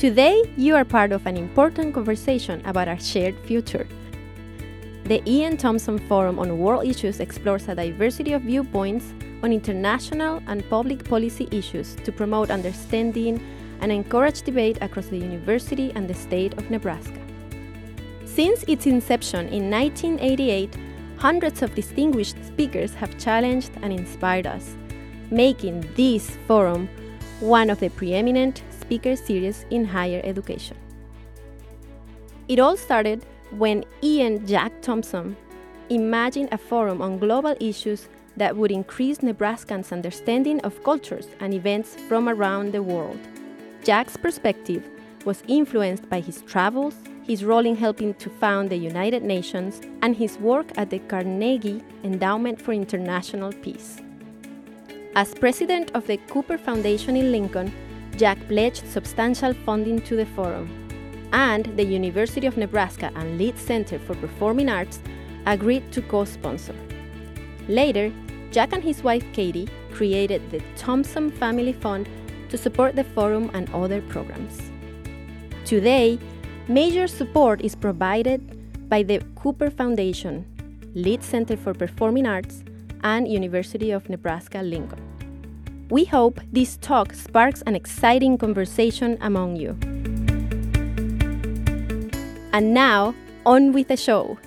Today, you are part of an important conversation about our shared future. The E.N. Thompson Forum on World Issues explores a diversity of viewpoints on international and public policy issues to promote understanding and encourage debate across the university and the state of Nebraska. Since its inception in 1988, hundreds of distinguished speakers have challenged and inspired us, making this forum one of the preeminent speaker series in higher education. It all started when E.N. Jack Thompson imagined a forum on global issues that would increase Nebraskans' understanding of cultures and events from around the world. Jack's perspective was influenced by his travels, his role in helping to found the United Nations, and his work at the Carnegie Endowment for International Peace. As president of the Cooper Foundation in Lincoln, Jack pledged substantial funding to the forum, and the University of Nebraska and Lied Center for Performing Arts agreed to co sponsor. Later, Jack and his wife Katie created the Thompson Family Fund to support the forum and other programs. Today, major support is provided by the Cooper Foundation, Lied Center for Performing Arts, and University of Nebraska Lincoln. We hope this talk sparks an exciting conversation among you. And now, on with the show.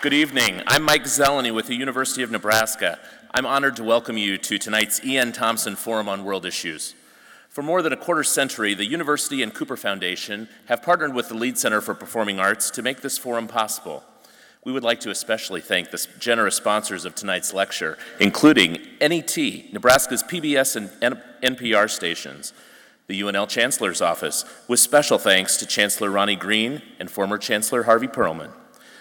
Good evening. I'm Mike Zeleny with the University of Nebraska. I'm honored to welcome you to tonight's E.N. Thompson Forum on World Issues. For more than a quarter century, the University and Cooper Foundation have partnered with the Lied Center for Performing Arts to make this forum possible. We would like to especially thank the generous sponsors of tonight's lecture, including NET, Nebraska's PBS and NPR stations, the UNL Chancellor's Office, with special thanks to Chancellor Ronnie Green and former Chancellor Harvey Perlman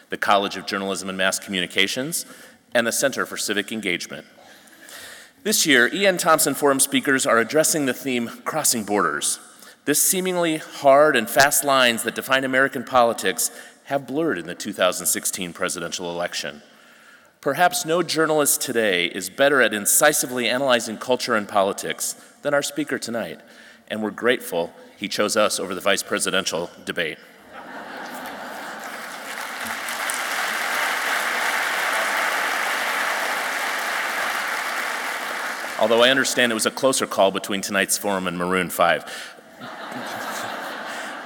the College of Journalism and Mass Communications, and the Center for Civic Engagement. This year, E.N. Thompson Forum speakers are addressing the theme Crossing Borders. This seemingly hard and fast lines that define American politics have blurred in the 2016 presidential election. Perhaps no journalist today is better at incisively analyzing culture and politics than our speaker tonight, and we're grateful he chose us over the vice presidential debate. Although I understand it was a closer call between tonight's forum and Maroon 5.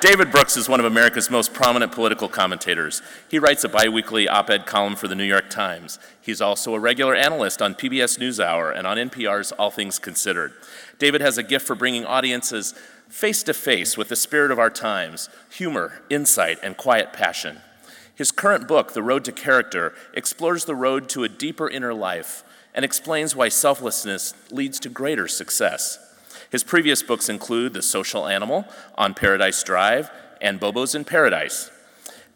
David Brooks is one of America's most prominent political commentators. He writes a biweekly op ed column for the New York Times. He's also a regular analyst on PBS NewsHour and on NPR's All Things Considered. David has a gift for bringing audiences face to face with the spirit of our times humor, insight, and quiet passion. His current book, The Road to Character, explores the road to a deeper inner life and explains why selflessness leads to greater success. His previous books include The Social Animal, On Paradise Drive, and Bobos in Paradise.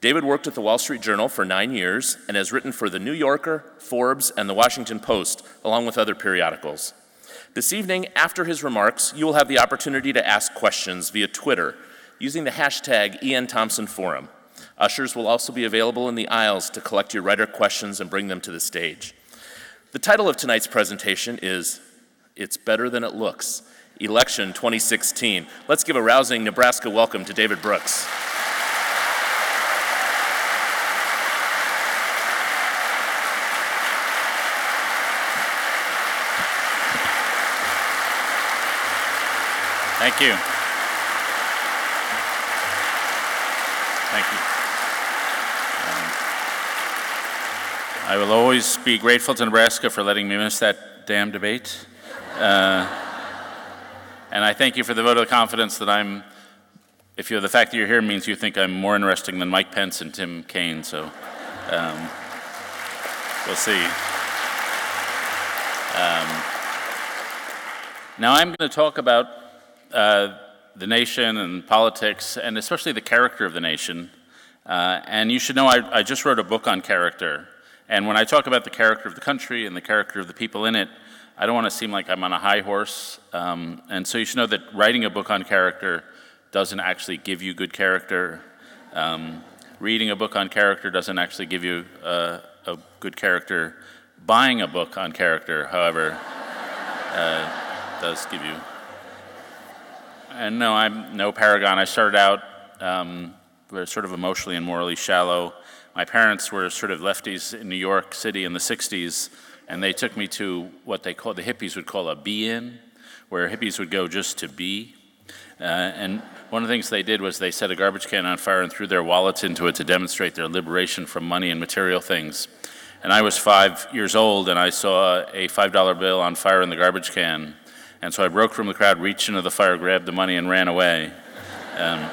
David worked at the Wall Street Journal for nine years and has written for The New Yorker, Forbes, and The Washington Post, along with other periodicals. This evening, after his remarks, you will have the opportunity to ask questions via Twitter using the hashtag EN Thompson Forum. Ushers will also be available in the aisles to collect your writer questions and bring them to the stage. The title of tonight's presentation is It's Better Than It Looks Election 2016. Let's give a rousing Nebraska welcome to David Brooks. Thank you. Thank you. I will always be grateful to Nebraska for letting me miss that damn debate. Uh, and I thank you for the vote of confidence that I'm, if you the fact that you're here means you think I'm more interesting than Mike Pence and Tim Kaine, so um, we'll see. Um, now I'm going to talk about uh, the nation and politics, and especially the character of the nation. Uh, and you should know I, I just wrote a book on character. And when I talk about the character of the country and the character of the people in it, I don't want to seem like I'm on a high horse. Um, and so you should know that writing a book on character doesn't actually give you good character. Um, reading a book on character doesn't actually give you a, a good character. Buying a book on character, however, uh, does give you. And no, I'm no paragon. I started out um, sort of emotionally and morally shallow. My parents were sort of lefties in New York City in the 60s, and they took me to what they call the hippies would call a be in, where hippies would go just to be. Uh, and one of the things they did was they set a garbage can on fire and threw their wallets into it to demonstrate their liberation from money and material things. And I was five years old, and I saw a $5 bill on fire in the garbage can. And so I broke from the crowd, reached into the fire, grabbed the money, and ran away. Um,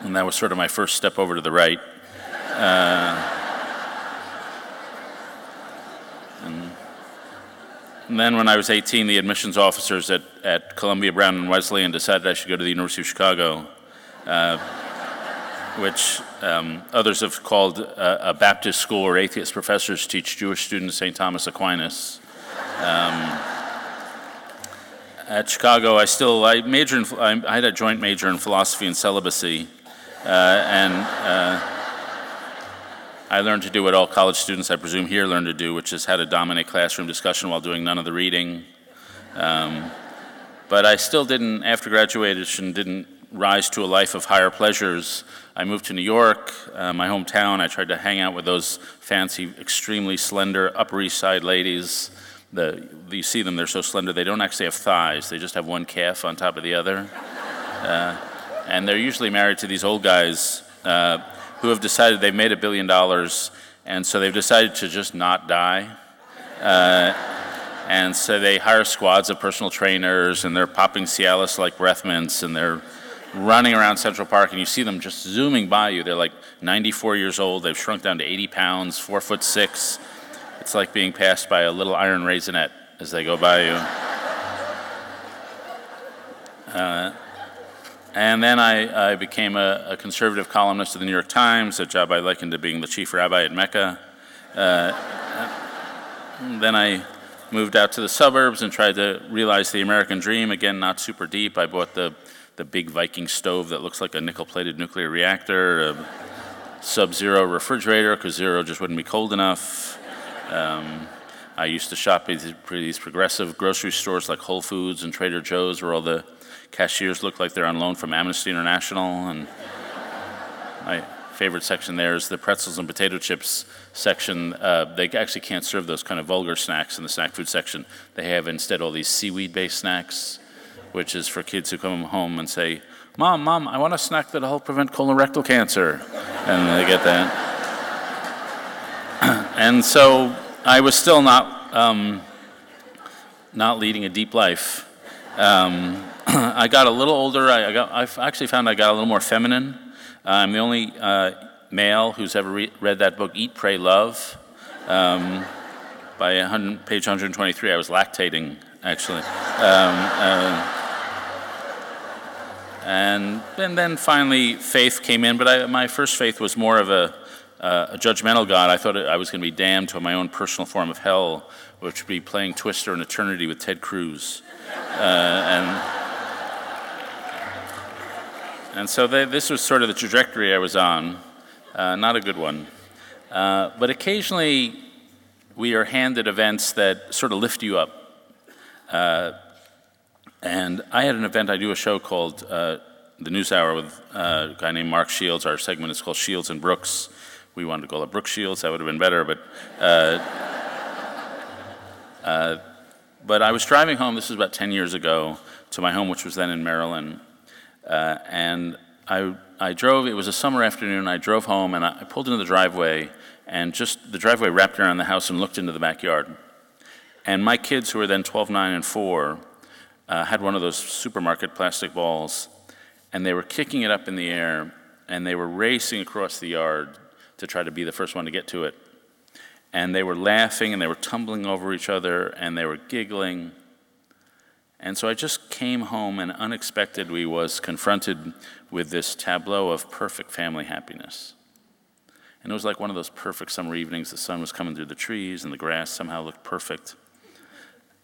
and that was sort of my first step over to the right. Uh, and, then when I was 18, the admissions officers at, at Columbia Brown and Wesleyan decided I should go to the University of Chicago, uh, which um, others have called a, a, Baptist school where atheist professors teach Jewish students St. Thomas Aquinas. Um, at Chicago, I still I majored in, I had a joint major in philosophy and celibacy, uh, and uh, I learned to do what all college students, I presume, here learn to do, which is how to dominate classroom discussion while doing none of the reading. Um, but I still didn't, after graduation, didn't rise to a life of higher pleasures. I moved to New York, uh, my hometown. I tried to hang out with those fancy, extremely slender Upper East Side ladies. The, you see them, they're so slender, they don't actually have thighs, they just have one calf on top of the other. Uh, and they're usually married to these old guys uh, who have decided they've made a billion dollars, and so they've decided to just not die. Uh, and so they hire squads of personal trainers, and they're popping Cialis like breath mints, and they're running around Central Park, and you see them just zooming by you. They're like 94 years old. They've shrunk down to 80 pounds, four foot six. It's like being passed by a little iron raisinette as they go by you. Uh, and then I, I became a, a, conservative columnist of the New York Times, a job I likened to being the chief rabbi at Mecca. Uh, then I moved out to the suburbs and tried to realize the American dream. Again, not super deep. I bought the, the big Viking stove that looks like a nickel plated nuclear reactor, a sub zero refrigerator, because zero just wouldn't be cold enough. Um, I used to shop at these progressive grocery stores like Whole Foods and Trader Joe's, where all the cashiers look like they're on loan from Amnesty International. And my favorite section there is the pretzels and potato chips section. Uh, they actually can't serve those kind of vulgar snacks in the snack food section. They have instead all these seaweed based snacks, which is for kids who come home and say, Mom, Mom, I want a snack that'll help prevent colorectal cancer. And they get that. and so I was still not, um, not leading a deep life. Um, I got a little older. I, I, got, I actually found I got a little more feminine. Uh, I'm the only uh, male who's ever re- read that book, Eat, Pray, Love. Um, by 100, page 123, I was lactating, actually. Um, uh, and, and then finally, faith came in, but I, my first faith was more of a, uh, a judgmental God. I thought I was going to be damned to my own personal form of hell, which would be playing Twister in eternity with Ted Cruz. Uh, and and so they, this was sort of the trajectory I was on, uh, not a good one. Uh, but occasionally we are handed events that sort of lift you up. Uh, and I had an event, I do a show called uh, The News Hour with uh, a guy named Mark Shields. Our segment is called Shields and Brooks. We wanted to call it Brooks Shields, that would have been better, but. Uh, but I was driving home, this was about 10 years ago, to my home, which was then in Maryland. Uh, and I, I drove, it was a summer afternoon, I drove home and I, I pulled into the driveway and just the driveway wrapped around the house and looked into the backyard. And my kids, who were then 12, 9, and 4, uh, had one of those supermarket plastic balls and they were kicking it up in the air and they were racing across the yard to try to be the first one to get to it. And they were laughing and they were tumbling over each other and they were giggling. And so I just came home and unexpectedly was confronted with this tableau of perfect family happiness. And it was like one of those perfect summer evenings. The sun was coming through the trees and the grass somehow looked perfect.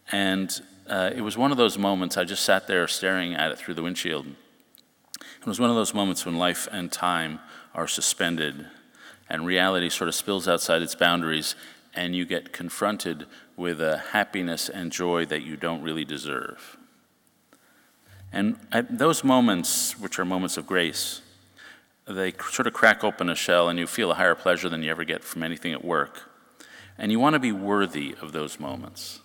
And uh, it was one of those moments I just sat there staring at it through the windshield. It was one of those moments when life and time are suspended and reality sort of spills outside its boundaries and you get confronted with a happiness and joy that you don't really deserve. And at those moments, which are moments of grace, they sort of crack open a shell and you feel a higher pleasure than you ever get from anything at work. And you want to be worthy of those moments.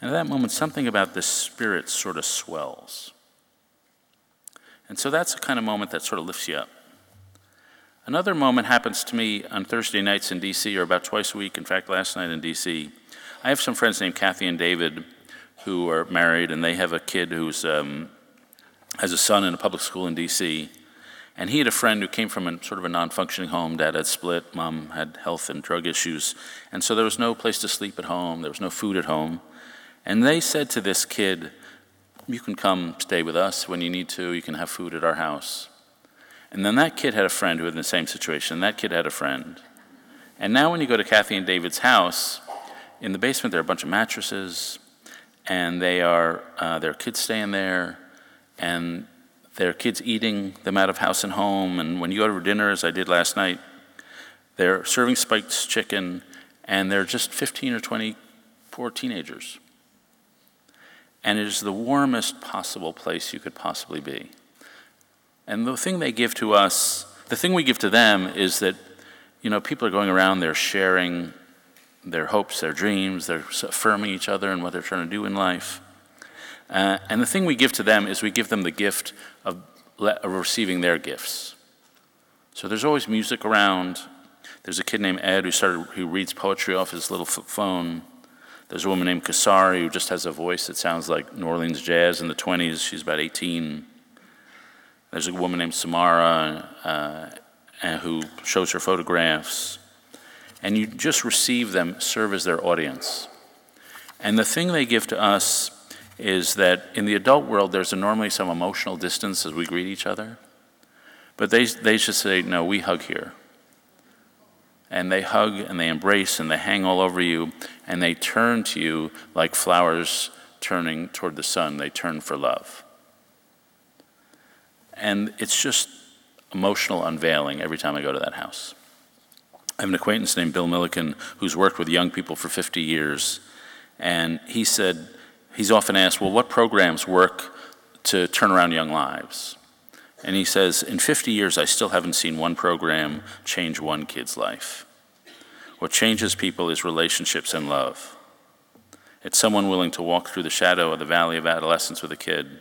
And at that moment, something about the spirit sort of swells. And so that's the kind of moment that sort of lifts you up. Another moment happens to me on Thursday nights in DC, or about twice a week. In fact, last night in DC, I have some friends named Kathy and David who are married, and they have a kid who's um, has a son in a public school in DC. And he had a friend who came from a sort of a non-functioning home. Dad had split, mom had health and drug issues, and so there was no place to sleep at home. There was no food at home, and they said to this kid, "You can come stay with us when you need to. You can have food at our house." And then that kid had a friend who was in the same situation. That kid had a friend. And now, when you go to Kathy and David's house, in the basement there are a bunch of mattresses, and they are uh, their kids staying there, and their kids eating them out of house and home. And when you go to dinner, as I did last night, they're serving spiked chicken, and they're just 15 or 20 poor teenagers. And it is the warmest possible place you could possibly be. And the thing they give to us, the thing we give to them is that, you know, people are going around, they're sharing their hopes, their dreams, they're affirming each other and what they're trying to do in life. Uh, and the thing we give to them is we give them the gift of, of receiving their gifts. So there's always music around. There's a kid named Ed who started who reads poetry off his little phone. There's a woman named Kasari who just has a voice that sounds like New Orleans jazz in the 20s. She's about 18. There's a woman named Samara uh, who shows her photographs. And you just receive them, serve as their audience. And the thing they give to us is that in the adult world, there's normally some emotional distance as we greet each other. But they, they just say, no, we hug here. And they hug and they embrace and they hang all over you and they turn to you like flowers turning toward the sun. They turn for love. And it's just emotional unveiling every time I go to that house. I have an acquaintance named Bill Milliken who's worked with young people for 50 years. And he said, he's often asked, well, what programs work to turn around young lives? And he says, in 50 years, I still haven't seen one program change one kid's life. What changes people is relationships and love. It's someone willing to walk through the shadow of the valley of adolescence with a kid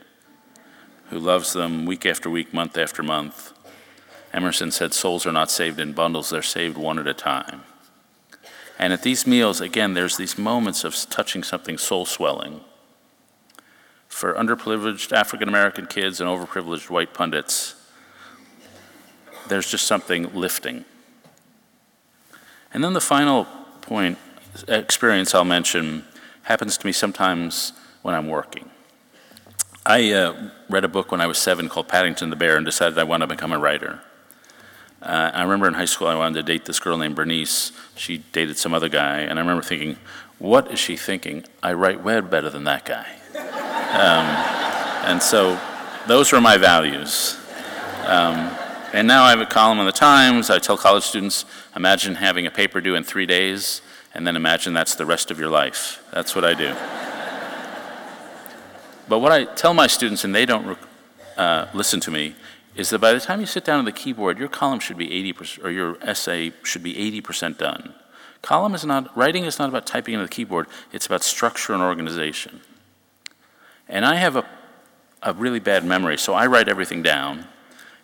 who loves them week after week, month after month. Emerson said, Souls are not saved in bundles, they're saved one at a time. And at these meals, again, there's these moments of touching something soul swelling. For underprivileged African American kids and overprivileged white pundits, there's just something lifting. And then the final point, experience I'll mention, happens to me sometimes when I'm working. I uh, read a book when I was seven called Paddington the Bear and decided I wanted to become a writer. Uh, I remember in high school I wanted to date this girl named Bernice. She dated some other guy, and I remember thinking, what is she thinking? I write web better than that guy. um, and so those were my values. Um, and now I have a column in the Times. I tell college students, imagine having a paper due in three days, and then imagine that's the rest of your life. That's what I do. But what I tell my students, and they don't uh, listen to me, is that by the time you sit down at the keyboard, your column should be 80%, or your essay should be 80% done. Column is not, writing is not about typing into the keyboard, it's about structure and organization. And I have a, a really bad memory, so I write everything down.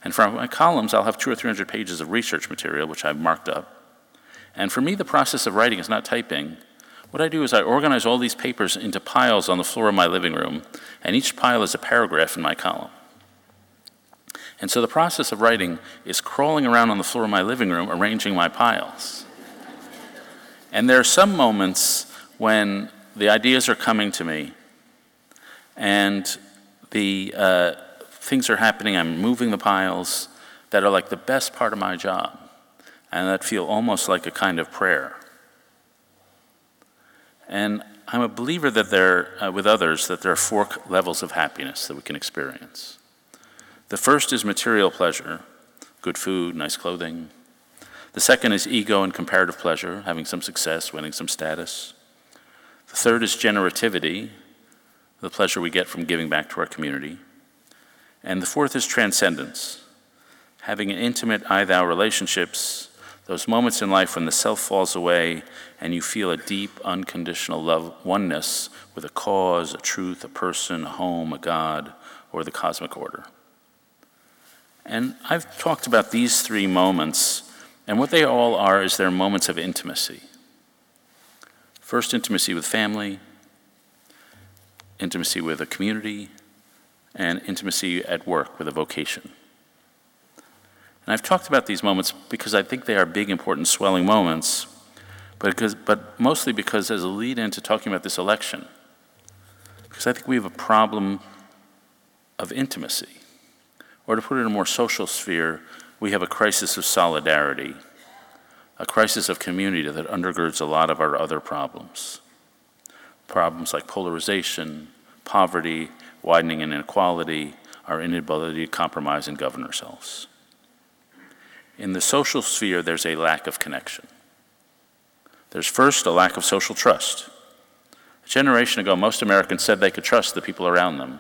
And for my columns, I'll have two or 300 pages of research material, which I've marked up. And for me, the process of writing is not typing, what I do is I organize all these papers into piles on the floor of my living room, and each pile is a paragraph in my column. And so the process of writing is crawling around on the floor of my living room, arranging my piles. And there are some moments when the ideas are coming to me, and the uh, things are happening. I'm moving the piles that are like the best part of my job, and that feel almost like a kind of prayer. And I'm a believer that there, uh, with others, that there are four levels of happiness that we can experience. The first is material pleasure, good food, nice clothing. The second is ego and comparative pleasure, having some success, winning some status. The third is generativity, the pleasure we get from giving back to our community. And the fourth is transcendence, having an intimate I thou relationships, those moments in life when the self falls away and you feel a deep, unconditional love, oneness with a cause, a truth, a person, a home, a God, or the cosmic order. And I've talked about these three moments, and what they all are is they're moments of intimacy. First, intimacy with family, intimacy with a community, and intimacy at work with a vocation. And I've talked about these moments because I think they are big, important, swelling moments, because, but mostly because as a lead in to talking about this election, because I think we have a problem of intimacy. Or to put it in a more social sphere, we have a crisis of solidarity, a crisis of community that undergirds a lot of our other problems. Problems like polarization, poverty, widening inequality, our inability to compromise and govern ourselves. In the social sphere, there's a lack of connection. There's first a lack of social trust. A generation ago, most Americans said they could trust the people around them.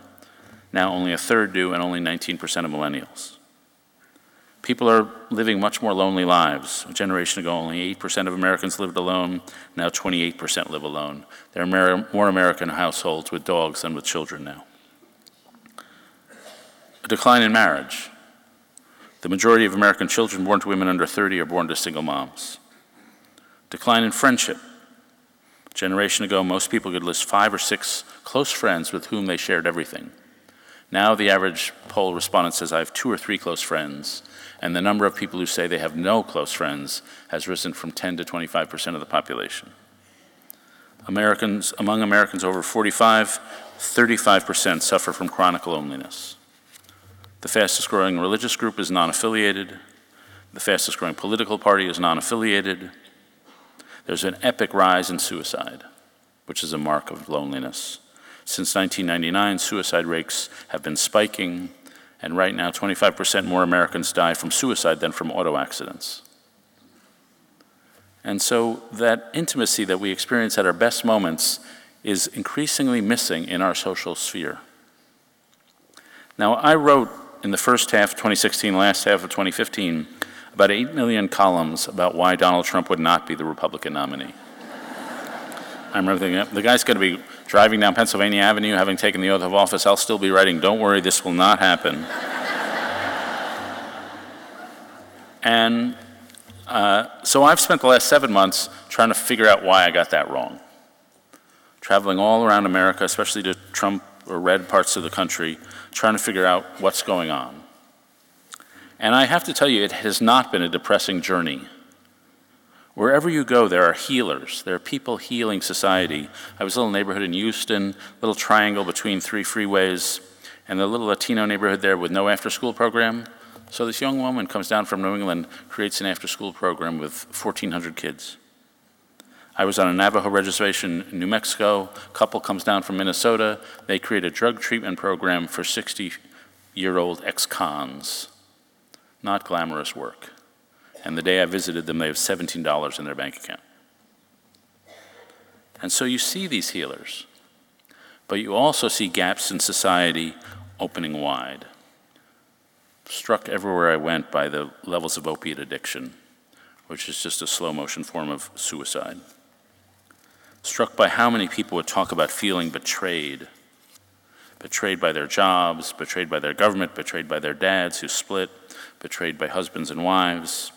Now only a third do, and only 19% of millennials. People are living much more lonely lives. A generation ago, only 8% of Americans lived alone. Now 28% live alone. There are more American households with dogs than with children now. A decline in marriage. The majority of American children born to women under 30 are born to single moms. Decline in friendship. A generation ago, most people could list five or six close friends with whom they shared everything. Now, the average poll respondent says, I have two or three close friends, and the number of people who say they have no close friends has risen from 10 to 25 percent of the population. Americans, among Americans over 45, 35 percent suffer from chronic loneliness. The fastest growing religious group is non affiliated. The fastest growing political party is non affiliated. There's an epic rise in suicide, which is a mark of loneliness. Since 1999, suicide rates have been spiking, and right now, 25% more Americans die from suicide than from auto accidents. And so, that intimacy that we experience at our best moments is increasingly missing in our social sphere. Now, I wrote in the first half of 2016, last half of 2015, about 8 million columns about why Donald Trump would not be the Republican nominee. I remember thinking, the guy's going to be driving down Pennsylvania Avenue, having taken the oath of office. I'll still be writing, don't worry, this will not happen. and uh, so I've spent the last seven months trying to figure out why I got that wrong. Traveling all around America, especially to Trump or red parts of the country, trying to figure out what's going on. And I have to tell you, it has not been a depressing journey. Wherever you go, there are healers. There are people healing society. I was in a little neighborhood in Houston, little triangle between three freeways, and the little Latino neighborhood there with no after school program. So this young woman comes down from New England, creates an after school program with 1,400 kids. I was on a Navajo reservation in New Mexico. A couple comes down from Minnesota. They create a drug treatment program for 60 year old ex cons. Not glamorous work. And the day I visited them, they have $17 in their bank account. And so you see these healers, but you also see gaps in society opening wide. Struck everywhere I went by the levels of opiate addiction, which is just a slow motion form of suicide. Struck by how many people would talk about feeling betrayed betrayed by their jobs, betrayed by their government, betrayed by their dads who split, betrayed by husbands and wives.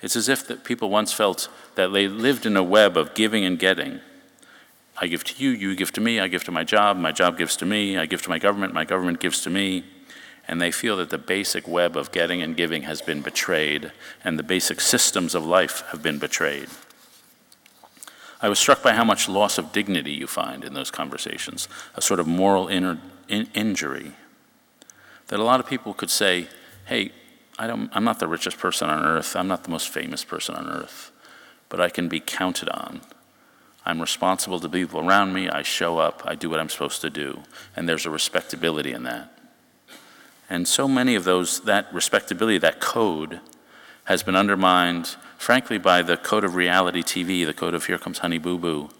It's as if that people once felt that they lived in a web of giving and getting. I give to you, you give to me, I give to my job, my job gives to me, I give to my government, my government gives to me. And they feel that the basic web of getting and giving has been betrayed, and the basic systems of life have been betrayed. I was struck by how much loss of dignity you find in those conversations, a sort of moral in- injury. That a lot of people could say, hey, I don't, I'm not the richest person on earth, I'm not the most famous person on earth, but I can be counted on. I'm responsible to people around me, I show up, I do what I'm supposed to do, and there's a respectability in that. And so many of those, that respectability, that code, has been undermined, frankly, by the code of reality TV, the code of Here Comes Honey Boo Boo,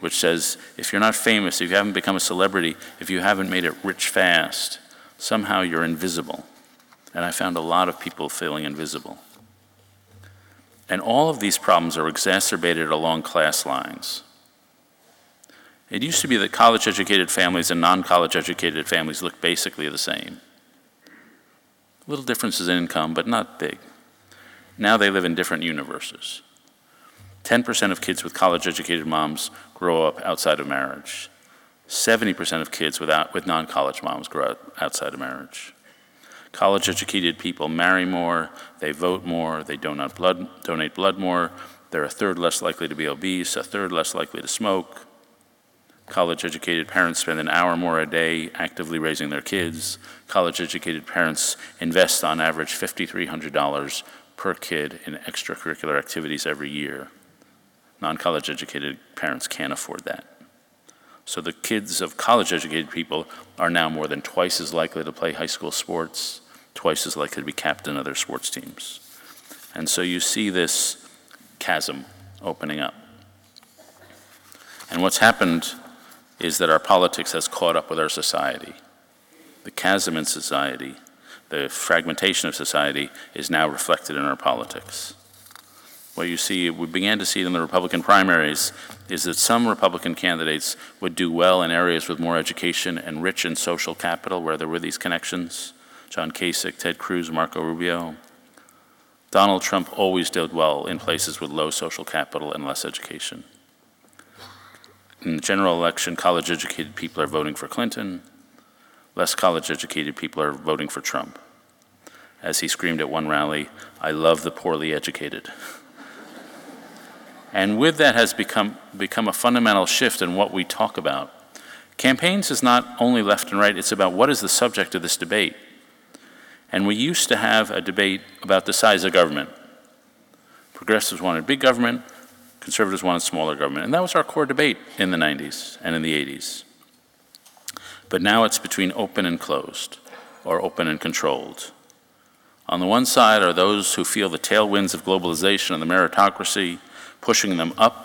which says if you're not famous, if you haven't become a celebrity, if you haven't made it rich fast, somehow you're invisible. And I found a lot of people feeling invisible. And all of these problems are exacerbated along class lines. It used to be that college educated families and non college educated families looked basically the same. Little differences in income, but not big. Now they live in different universes. 10% of kids with college educated moms grow up outside of marriage. 70% of kids without, with non college moms grow up outside of marriage. College educated people marry more, they vote more, they donate blood, donate blood more, they're a third less likely to be obese, a third less likely to smoke. College educated parents spend an hour more a day actively raising their kids. College educated parents invest on average $5,300 per kid in extracurricular activities every year. Non college educated parents can't afford that. So the kids of college educated people are now more than twice as likely to play high school sports, twice as likely to be captain of their sports teams. And so you see this chasm opening up. And what's happened is that our politics has caught up with our society. The chasm in society, the fragmentation of society, is now reflected in our politics what you see, we began to see it in the Republican primaries, is that some Republican candidates would do well in areas with more education and rich in social capital where there were these connections. John Kasich, Ted Cruz, Marco Rubio. Donald Trump always did well in places with low social capital and less education. In the general election, college educated people are voting for Clinton, less college educated people are voting for Trump. As he screamed at one rally, I love the poorly educated. And with that has become, become a fundamental shift in what we talk about. Campaigns is not only left and right, it's about what is the subject of this debate. And we used to have a debate about the size of government. Progressives wanted big government, conservatives wanted smaller government. And that was our core debate in the 90s and in the 80s. But now it's between open and closed, or open and controlled. On the one side are those who feel the tailwinds of globalization and the meritocracy pushing them up,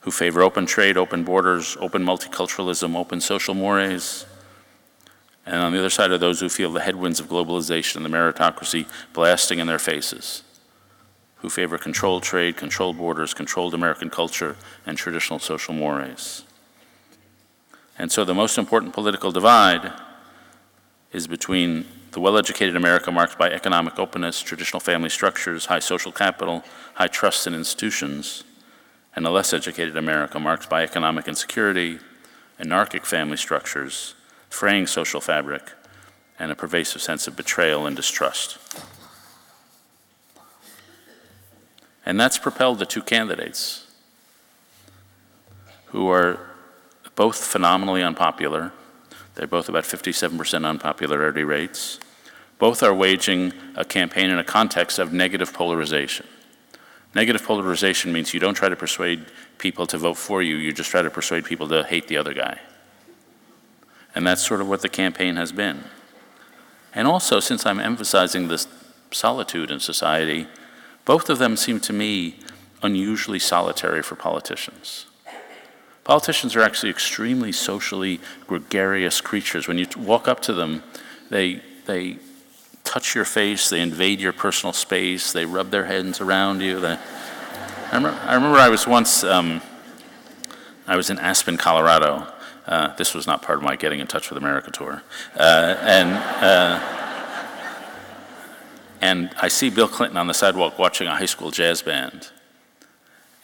who favor open trade, open borders, open multiculturalism, open social mores. And on the other side are those who feel the headwinds of globalization and the meritocracy blasting in their faces, who favor controlled trade, controlled borders, controlled American culture, and traditional social mores. And so the most important political divide is between the well educated America marked by economic openness, traditional family structures, high social capital, high trust in institutions, and a less educated America marked by economic insecurity, anarchic family structures, fraying social fabric, and a pervasive sense of betrayal and distrust. And that's propelled the two candidates who are both phenomenally unpopular. They're both about 57% unpopularity rates. Both are waging a campaign in a context of negative polarization. Negative polarization means you don't try to persuade people to vote for you, you just try to persuade people to hate the other guy. And that's sort of what the campaign has been. And also, since I'm emphasizing this solitude in society, both of them seem to me unusually solitary for politicians. Politicians are actually extremely socially gregarious creatures. When you walk up to them, they, they touch your face, they invade your personal space, they rub their hands around you. They, I, remember, I, remember, I was once, um, I was in Aspen, Colorado. Uh, this was not part of my Getting in Touch with America tour. Uh, and, uh, and I see Bill Clinton on the sidewalk watching a high school jazz band.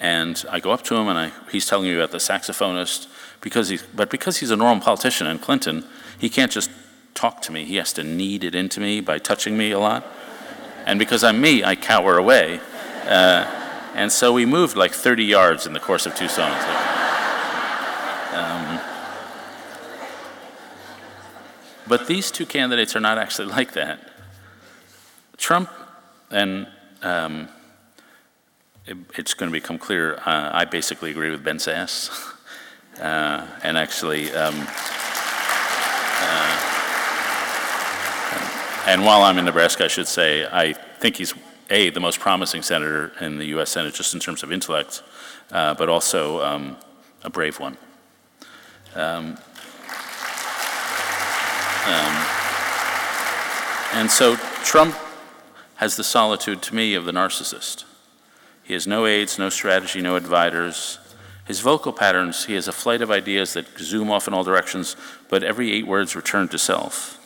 And I go up to him and I, he's telling me about the saxophonist, because he, but because he's a normal politician and Clinton, he can't just talk to me. He has to knead it into me by touching me a lot. And because I'm me, I cower away. Uh, and so we moved like 30 yards in the course of two songs. Um, but these two candidates are not actually like that. Trump, and um, it, it's going to become clear, uh, I basically agree with Ben Sasse. Uh, and actually, um, uh, and while I'm in Nebraska, I should say, I think he's, A, the most promising senator in the U.S. Senate, just in terms of intellect, uh, but also um, a brave one. Um, um, and so Trump has the solitude to me of the narcissist. He has no aides, no strategy, no advisors. His vocal patterns, he has a flight of ideas that zoom off in all directions, but every eight words return to self.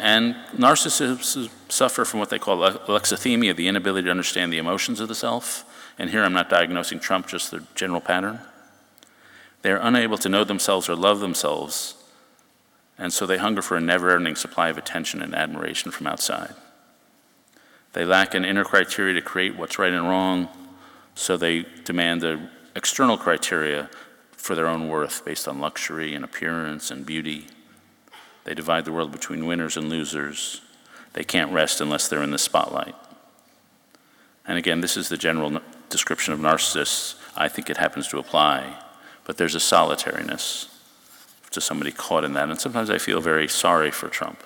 And narcissists suffer from what they call alexithymia, the inability to understand the emotions of the self. And here I'm not diagnosing Trump, just the general pattern. They're unable to know themselves or love themselves, and so they hunger for a never ending supply of attention and admiration from outside. They lack an inner criteria to create what's right and wrong, so they demand the external criteria for their own worth based on luxury and appearance and beauty. They divide the world between winners and losers. They can't rest unless they're in the spotlight. And again, this is the general description of narcissists. I think it happens to apply, but there's a solitariness to somebody caught in that. And sometimes I feel very sorry for Trump,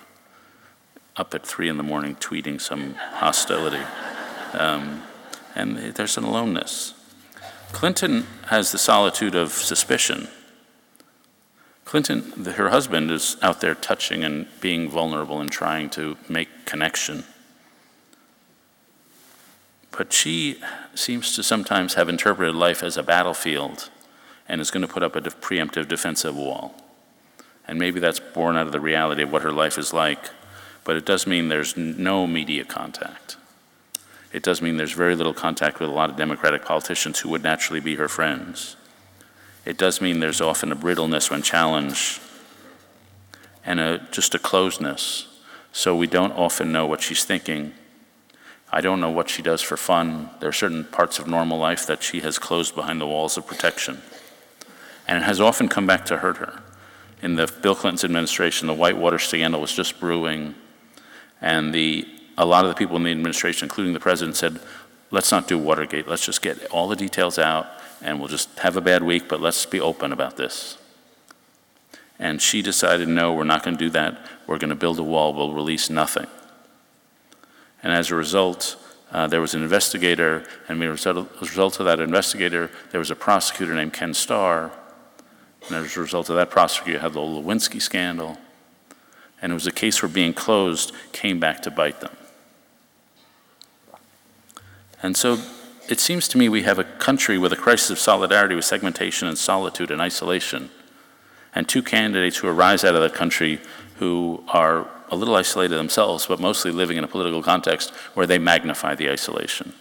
up at three in the morning tweeting some hostility. Um, and there's an aloneness. Clinton has the solitude of suspicion. Clinton, the, her husband, is out there touching and being vulnerable and trying to make connection. But she seems to sometimes have interpreted life as a battlefield and is going to put up a de- preemptive defensive wall. And maybe that's born out of the reality of what her life is like, but it does mean there's no media contact. It does mean there's very little contact with a lot of Democratic politicians who would naturally be her friends. It does mean there's often a brittleness when challenged and a, just a closeness. So we don't often know what she's thinking. I don't know what she does for fun. There are certain parts of normal life that she has closed behind the walls of protection. And it has often come back to hurt her. In the Bill Clinton's administration, the Whitewater scandal was just brewing, and the, a lot of the people in the administration, including the president, said, let's not do Watergate. Let's just get all the details out and we'll just have a bad week, but let's be open about this. And she decided, no, we're not going to do that. We're going to build a wall. We'll release nothing. And as a result, uh, there was an investigator, and as a result of that investigator, there was a prosecutor named Ken Starr. And as a result of that prosecutor, had the Lewinsky scandal. And it was a case where being closed came back to bite them. And so it seems to me we have a country with a crisis of solidarity with segmentation and solitude and isolation, and two candidates who arise out of that country who are a little isolated themselves, but mostly living in a political context where they magnify the isolation.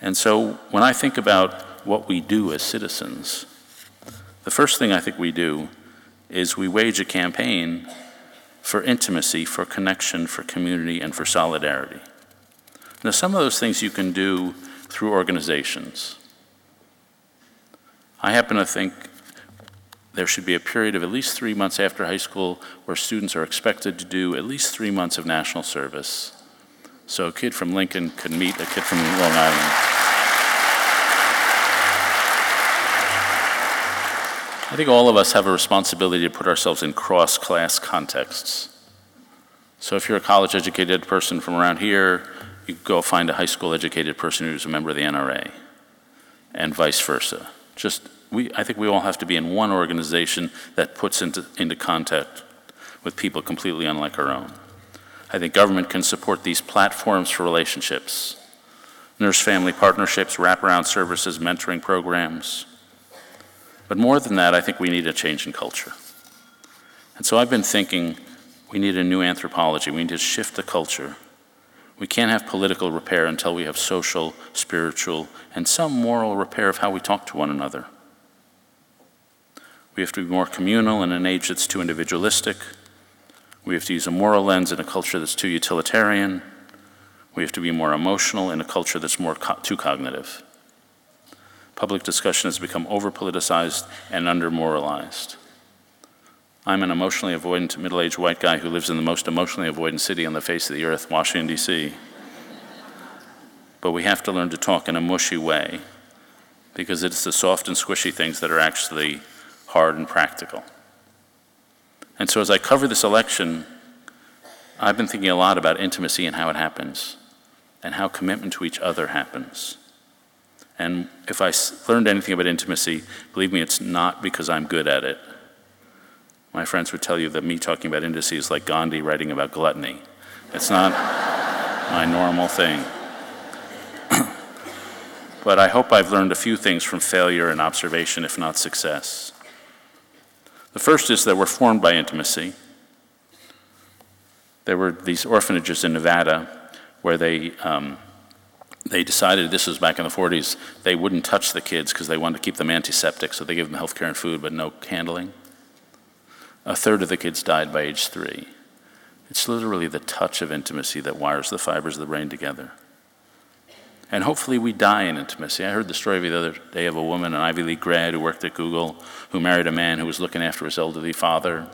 And so when I think about what we do as citizens, the first thing I think we do is we wage a campaign for intimacy, for connection, for community, and for solidarity. Now, some of those things you can do through organizations. I happen to think there should be a period of at least three months after high school where students are expected to do at least three months of national service. So a kid from Lincoln could meet a kid from Long Island. I think all of us have a responsibility to put ourselves in cross class contexts. So if you're a college educated person from around here, you go find a high school educated person who's a member of the NRA, and vice versa. Just, we, I think we all have to be in one organization that puts into, into contact with people completely unlike our own. I think government can support these platforms for relationships nurse family partnerships, wraparound services, mentoring programs. But more than that, I think we need a change in culture. And so I've been thinking we need a new anthropology. We need to shift the culture we can't have political repair until we have social, spiritual, and some moral repair of how we talk to one another. We have to be more communal in an age that's too individualistic. We have to use a moral lens in a culture that's too utilitarian. We have to be more emotional in a culture that's more co- too cognitive. Public discussion has become over politicized and under moralized. I'm an emotionally avoidant middle aged white guy who lives in the most emotionally avoidant city on the face of the earth, Washington, D.C. But we have to learn to talk in a mushy way because it's the soft and squishy things that are actually hard and practical. And so as I cover this election, I've been thinking a lot about intimacy and how it happens, and how commitment to each other happens. And if I learned anything about intimacy, believe me, it's not because I'm good at it. My friends would tell you that me talking about intimacy is like Gandhi writing about gluttony. It's not my normal thing. but I hope I've learned a few things from failure and observation, if not success. The first is that we're formed by intimacy. There were these orphanages in Nevada where they, um, they decided, this was back in the 40s, they wouldn't touch the kids because they wanted to keep them antiseptic, so they gave them health care and food, but no handling. A third of the kids died by age three. It's literally the touch of intimacy that wires the fibers of the brain together. And hopefully we die in intimacy. I heard the story the other day of a woman, an Ivy League grad who worked at Google, who married a man who was looking after his elderly father.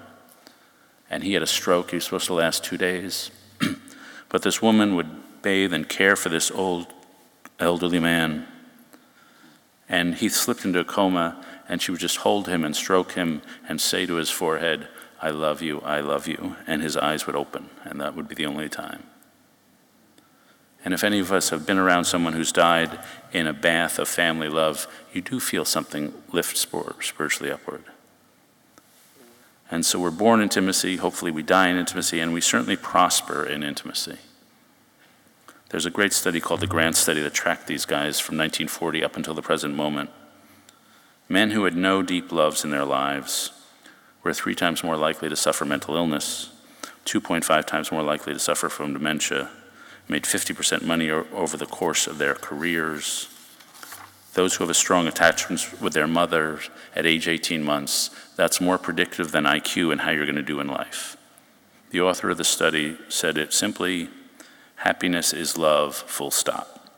And he had a stroke. He was supposed to last two days. but this woman would bathe and care for this old elderly man. And he slipped into a coma, and she would just hold him and stroke him and say to his forehead, I love you, I love you. And his eyes would open, and that would be the only time. And if any of us have been around someone who's died in a bath of family love, you do feel something lift spiritually upward. And so we're born in intimacy, hopefully we die in intimacy, and we certainly prosper in intimacy. There's a great study called the Grant Study that tracked these guys from 1940 up until the present moment. Men who had no deep loves in their lives were three times more likely to suffer mental illness, 2.5 times more likely to suffer from dementia, made 50% money over the course of their careers. Those who have a strong attachment with their mother at age 18 months, that's more predictive than IQ and how you're going to do in life. The author of the study said it simply happiness is love, full stop.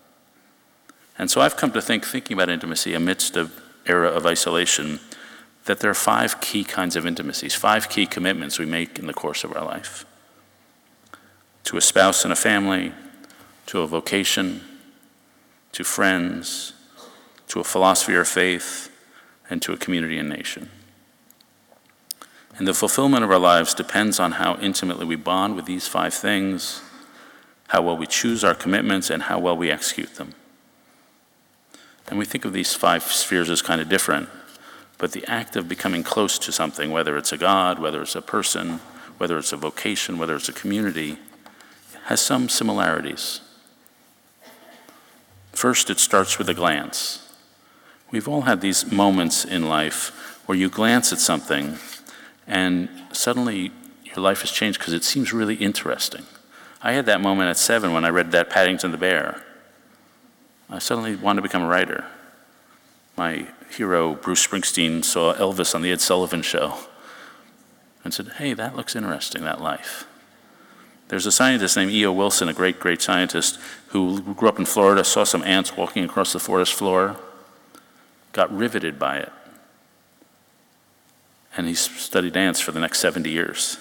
And so I've come to think, thinking about intimacy amidst an era of isolation, that there are five key kinds of intimacies, five key commitments we make in the course of our life to a spouse and a family, to a vocation, to friends, to a philosophy or faith, and to a community and nation. And the fulfillment of our lives depends on how intimately we bond with these five things, how well we choose our commitments, and how well we execute them. And we think of these five spheres as kind of different, but the act of becoming close to something, whether it's a God, whether it's a person, whether it's a vocation, whether it's a community, has some similarities. First, it starts with a glance. We've all had these moments in life where you glance at something and suddenly your life has changed because it seems really interesting. I had that moment at seven when I read that Paddington the Bear. I suddenly wanted to become a writer. My hero, Bruce Springsteen, saw Elvis on The Ed Sullivan Show and said, Hey, that looks interesting, that life. There's a scientist named E.O. Wilson, a great, great scientist, who grew up in Florida, saw some ants walking across the forest floor, got riveted by it. And he studied ants for the next 70 years.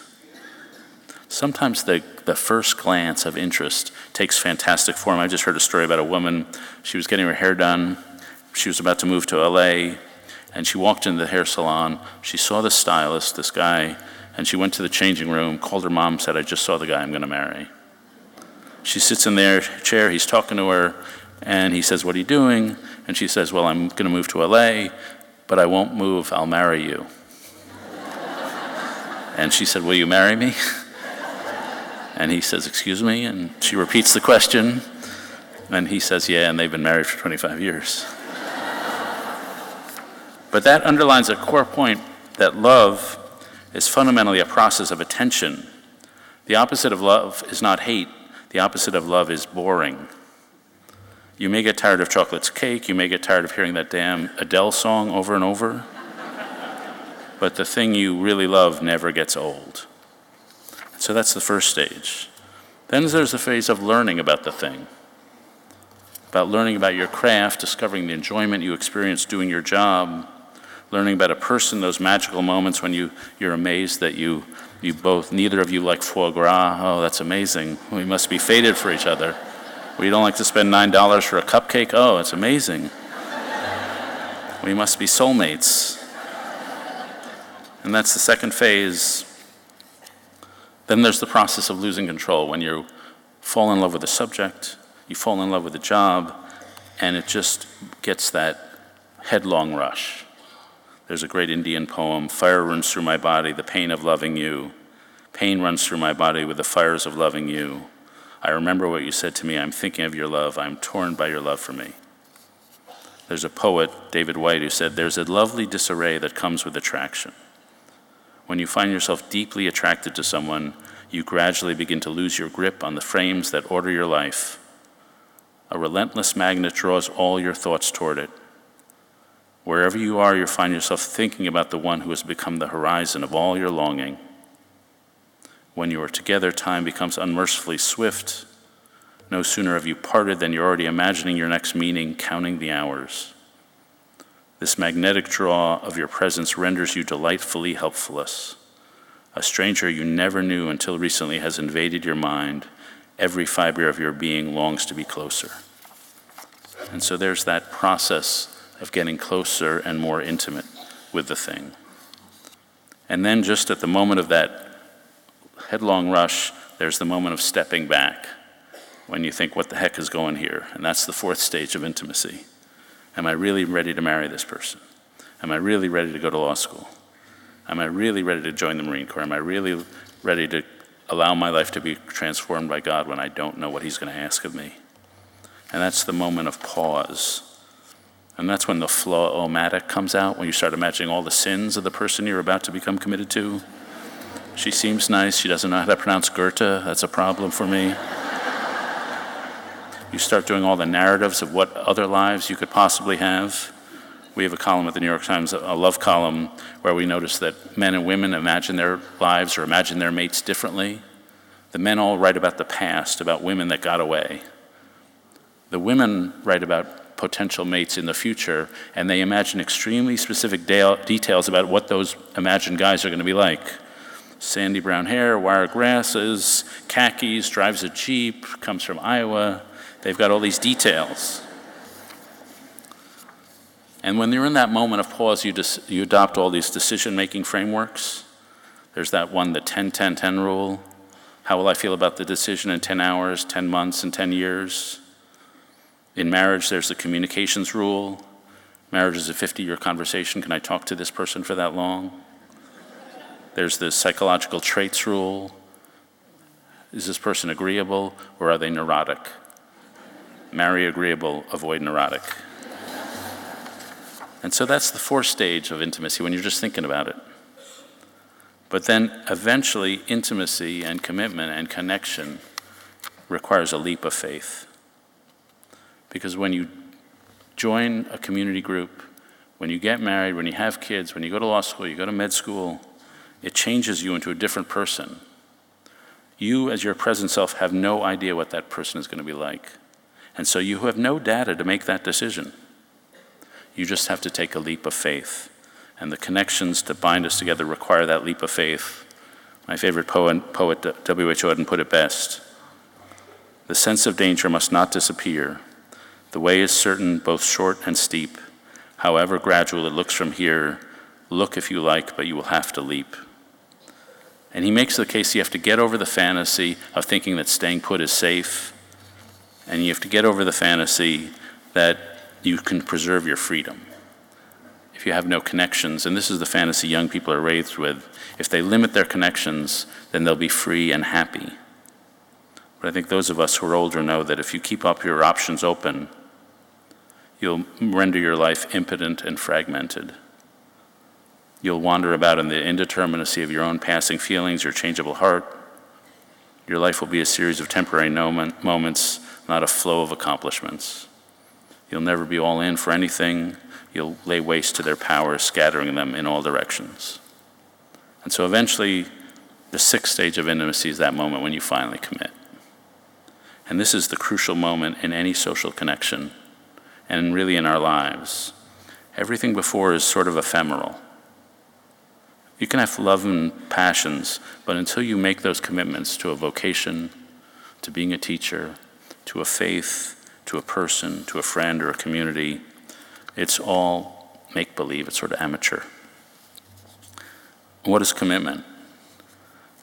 Sometimes the, the first glance of interest takes fantastic form. I just heard a story about a woman. She was getting her hair done. She was about to move to LA, and she walked into the hair salon. She saw the stylist, this guy and she went to the changing room, called her mom, said, I just saw the guy I'm going to marry. She sits in their chair, he's talking to her, and he says, What are you doing? And she says, Well, I'm going to move to LA, but I won't move, I'll marry you. and she said, Will you marry me? and he says, Excuse me? And she repeats the question, and he says, Yeah, and they've been married for 25 years. but that underlines a core point that love is fundamentally a process of attention. The opposite of love is not hate, the opposite of love is boring. You may get tired of chocolate's cake, you may get tired of hearing that damn Adele song over and over, but the thing you really love never gets old. So that's the first stage. Then there's the phase of learning about the thing, about learning about your craft, discovering the enjoyment you experience doing your job learning about a person, those magical moments when you, you're amazed that you, you both, neither of you like foie gras. Oh, that's amazing. We must be fated for each other. We don't like to spend $9 for a cupcake. Oh, it's amazing. we must be soulmates. And that's the second phase Then there's the process of losing control when you fall in love with a subject, you fall in love with a job, and it just gets that headlong rush. There's a great Indian poem Fire runs through my body, the pain of loving you. Pain runs through my body with the fires of loving you. I remember what you said to me. I'm thinking of your love. I'm torn by your love for me. There's a poet, David Whyte, who said, There's a lovely disarray that comes with attraction. When you find yourself deeply attracted to someone, you gradually begin to lose your grip on the frames that order your life. A relentless magnet draws all your thoughts toward it. Wherever you are, you find yourself thinking about the one who has become the horizon of all your longing. When you are together, time becomes unmercifully swift. No sooner have you parted than you're already imagining your next meeting, counting the hours. This magnetic draw of your presence renders you delightfully helpfulness. A stranger you never knew until recently has invaded your mind. Every fiber of your being longs to be closer. And so there's that process of getting closer and more intimate with the thing. And then, just at the moment of that headlong rush, there's the moment of stepping back when you think, what the heck is going here? And that's the fourth stage of intimacy. Am I really ready to marry this person? Am I really ready to go to law school? Am I really ready to join the Marine Corps? Am I really ready to allow my life to be transformed by God when I don't know what He's going to ask of me? And that's the moment of pause. And that's when the flow-o-matic comes out, when you start imagining all the sins of the person you're about to become committed to. She seems nice. She doesn't know how to pronounce Goethe. That's a problem for me. You start doing all the narratives of what other lives you could possibly have. We have a column at the New York Times, a love column, where we notice that men and women imagine their lives or imagine their mates differently. The men all write about the past, about women that got away. The women write about potential mates in the future, and they imagine extremely specific details about what those imagined guys are going to be like sandy brown hair, wire grasses, khakis, drives a Jeep, comes from Iowa. They've got all these details. And when you're in that moment of pause, you, dis- you adopt all these decision making frameworks. There's that one, the 10 10 10 rule. How will I feel about the decision in 10 hours, 10 months, and 10 years? In marriage, there's the communications rule. Marriage is a 50 year conversation. Can I talk to this person for that long? There's the psychological traits rule. Is this person agreeable or are they neurotic? Marry agreeable, avoid neurotic. And so that's the fourth stage of intimacy when you're just thinking about it. But then eventually, intimacy and commitment and connection requires a leap of faith. Because when you join a community group, when you get married, when you have kids, when you go to law school, you go to med school, it changes you into a different person. You, as your present self, have no idea what that person is going to be like. And so you have no data to make that decision. You just have to take a leap of faith. And the connections to bind us together require that leap of faith. My favorite poet, poet W.H. Auden put it best The sense of danger must not disappear. The way is certain, both short and steep. However gradual it looks from here, look if you like, but you will have to leap. And he makes the case you have to get over the fantasy of thinking that staying put is safe, and you have to get over the fantasy that you can preserve your freedom. If you have no connections, and this is the fantasy young people are raised with, if they limit their connections, then they'll be free and happy. But I think those of us who are older know that if you keep up your options open, you'll render your life impotent and fragmented. You'll wander about in the indeterminacy of your own passing feelings, your changeable heart. Your life will be a series of temporary moment, moments, not a flow of accomplishments. You'll never be all in for anything. You'll lay waste to their power, scattering them in all directions. And so eventually, the sixth stage of intimacy is that moment when you finally commit. And this is the crucial moment in any social connection and really in our lives. Everything before is sort of ephemeral. You can have love and passions, but until you make those commitments to a vocation, to being a teacher, to a faith, to a person, to a friend or a community, it's all make believe, it's sort of amateur. What is commitment?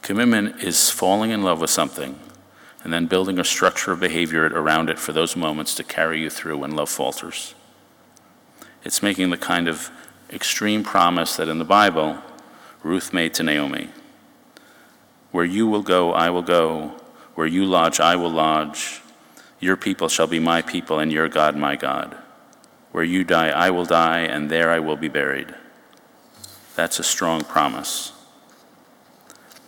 Commitment is falling in love with something and then building a structure of behavior around it for those moments to carry you through when love falters. It's making the kind of extreme promise that in the Bible Ruth made to Naomi Where you will go, I will go. Where you lodge, I will lodge. Your people shall be my people, and your God my God. Where you die, I will die, and there I will be buried. That's a strong promise.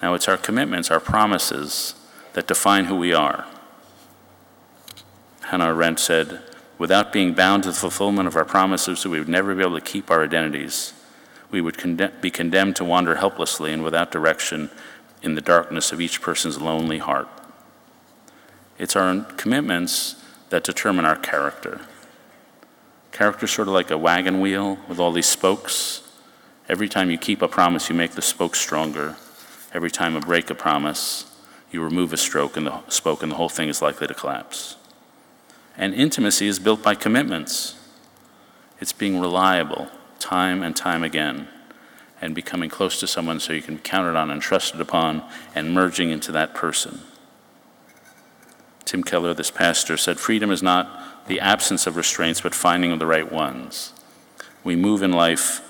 Now, it's our commitments, our promises, that define who we are. Hannah Arendt said, Without being bound to the fulfillment of our promises, we would never be able to keep our identities. We would condemn, be condemned to wander helplessly and without direction in the darkness of each person's lonely heart. It's our commitments that determine our character. Character is sort of like a wagon wheel with all these spokes. Every time you keep a promise, you make the spokes stronger. Every time you break a promise, you remove a stroke the spoke, and the whole thing is likely to collapse. And intimacy is built by commitments. It's being reliable time and time again and becoming close to someone so you can be counted on and trusted upon and merging into that person. Tim Keller, this pastor, said freedom is not the absence of restraints, but finding the right ones. We move in life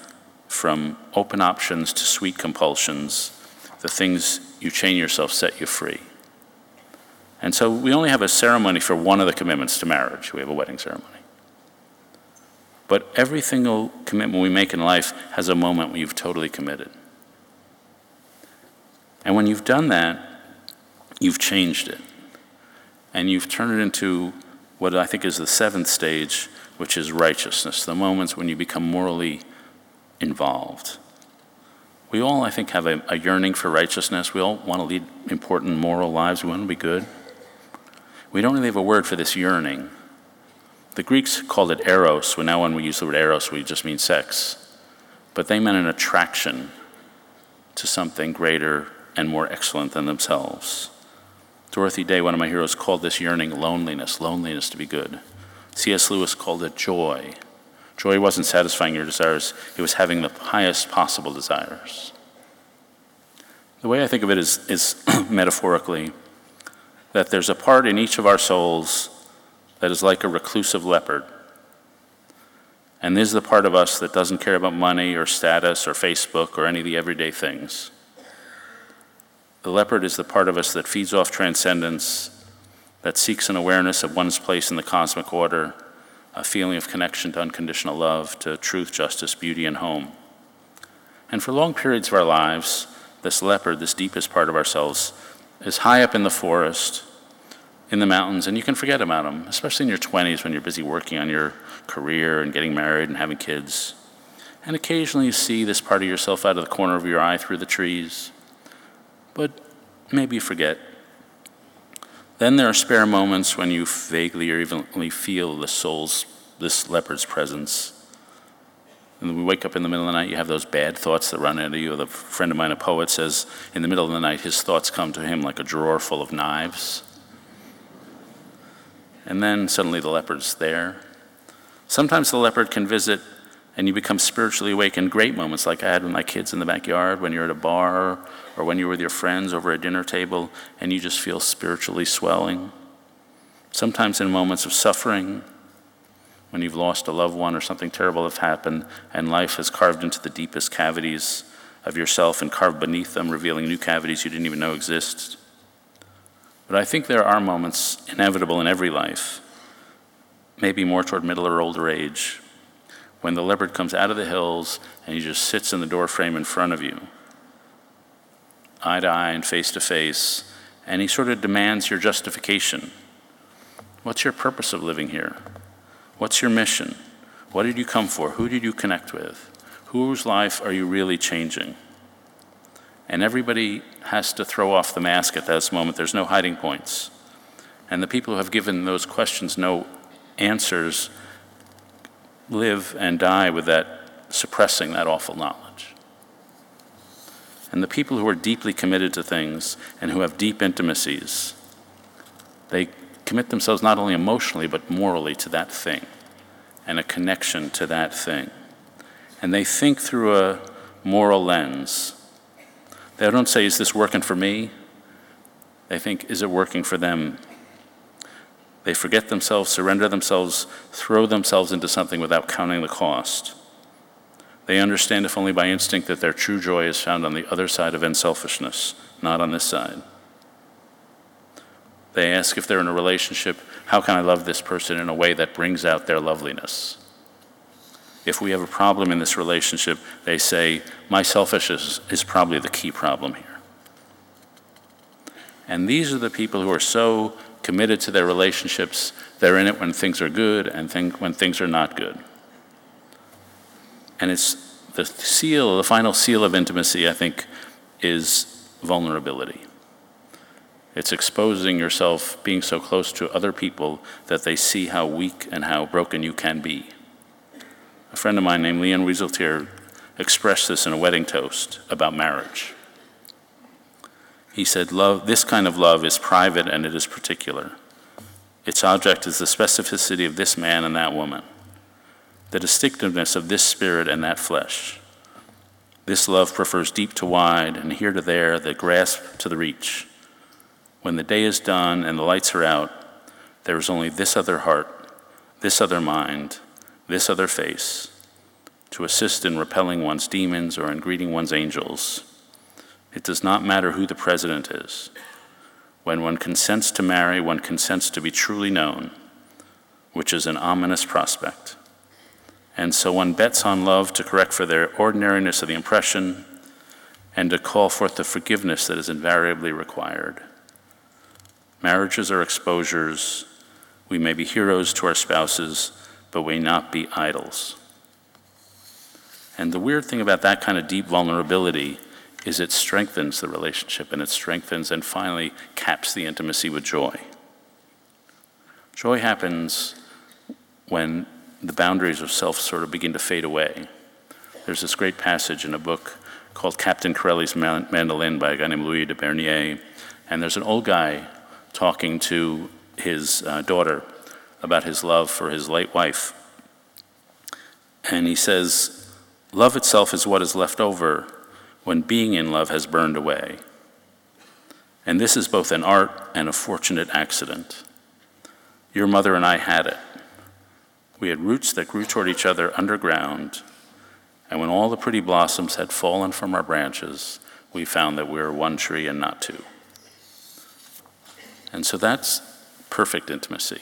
from open options to sweet compulsions. The things you chain yourself set you free. And so we only have a ceremony for one of the commitments to marriage. We have a wedding ceremony. But every single commitment we make in life has a moment when you've totally committed. And when you've done that, you've changed it. And you've turned it into what I think is the seventh stage, which is righteousness, the moments when you become morally involved. We all, I think, have a, a yearning for righteousness. We all want to lead important moral lives. We want to be good. We don't really have a word for this yearning. The Greeks called it eros. When now when we use the word eros, we just mean sex. But they meant an attraction to something greater and more excellent than themselves. Dorothy Day, one of my heroes, called this yearning loneliness, loneliness to be good. C.S. Lewis called it joy. Joy wasn't satisfying your desires, it was having the highest possible desires. The way I think of it is, is metaphorically that there's a part in each of our souls that is like a reclusive leopard. And this is the part of us that doesn't care about money or status or Facebook or any of the everyday things. The leopard is the part of us that feeds off transcendence, that seeks an awareness of one's place in the cosmic order, a feeling of connection to unconditional love, to truth, justice, beauty, and home. And for long periods of our lives, this leopard, this deepest part of ourselves, is high up in the forest, in the mountains, and you can forget about them, especially in your 20s when you're busy working on your career and getting married and having kids. And occasionally you see this part of yourself out of the corner of your eye through the trees, but maybe you forget. Then there are spare moments when you vaguely or evenly feel the soul's, this leopard's presence. And we wake up in the middle of the night, you have those bad thoughts that run into you. A friend of mine, a poet, says in the middle of the night, his thoughts come to him like a drawer full of knives. And then suddenly the leopard's there. Sometimes the leopard can visit and you become spiritually awake in great moments, like I had with my kids in the backyard, when you're at a bar, or when you're with your friends over a dinner table, and you just feel spiritually swelling. Sometimes in moments of suffering, when you've lost a loved one or something terrible has happened, and life has carved into the deepest cavities of yourself and carved beneath them, revealing new cavities you didn't even know existed. But I think there are moments inevitable in every life, maybe more toward middle or older age, when the leopard comes out of the hills and he just sits in the doorframe in front of you, eye to eye and face to face, and he sort of demands your justification. What's your purpose of living here? What's your mission? What did you come for? Who did you connect with? Whose life are you really changing? And everybody has to throw off the mask at this moment. There's no hiding points. And the people who have given those questions no answers live and die with that, suppressing that awful knowledge. And the people who are deeply committed to things and who have deep intimacies, they commit themselves not only emotionally but morally to that thing and a connection to that thing. And they think through a moral lens. They don't say, Is this working for me? They think, Is it working for them? They forget themselves, surrender themselves, throw themselves into something without counting the cost. They understand, if only by instinct, that their true joy is found on the other side of unselfishness, not on this side. They ask if they're in a relationship, how can I love this person in a way that brings out their loveliness? If we have a problem in this relationship, they say, my selfishness is probably the key problem here. And these are the people who are so committed to their relationships, they're in it when things are good and think, when things are not good. And it's the seal, the final seal of intimacy, I think, is vulnerability. It's exposing yourself, being so close to other people that they see how weak and how broken you can be. A friend of mine named Leon Wieseltier expressed this in a wedding toast about marriage. He said, love, This kind of love is private and it is particular. Its object is the specificity of this man and that woman, the distinctiveness of this spirit and that flesh. This love prefers deep to wide and here to there, the grasp to the reach. When the day is done and the lights are out, there is only this other heart, this other mind, this other face to assist in repelling one's demons or in greeting one's angels. It does not matter who the president is. When one consents to marry, one consents to be truly known, which is an ominous prospect. And so one bets on love to correct for their ordinariness of the impression and to call forth the forgiveness that is invariably required. Marriages are exposures. We may be heroes to our spouses, but we not be idols. And the weird thing about that kind of deep vulnerability is it strengthens the relationship and it strengthens and finally caps the intimacy with joy. Joy happens when the boundaries of self sort of begin to fade away. There's this great passage in a book called Captain Corelli's Mandolin by a guy named Louis de Bernières. And there's an old guy talking to his uh, daughter about his love for his late wife. And he says, Love itself is what is left over when being in love has burned away. And this is both an art and a fortunate accident. Your mother and I had it. We had roots that grew toward each other underground, and when all the pretty blossoms had fallen from our branches, we found that we were one tree and not two. And so that's perfect intimacy.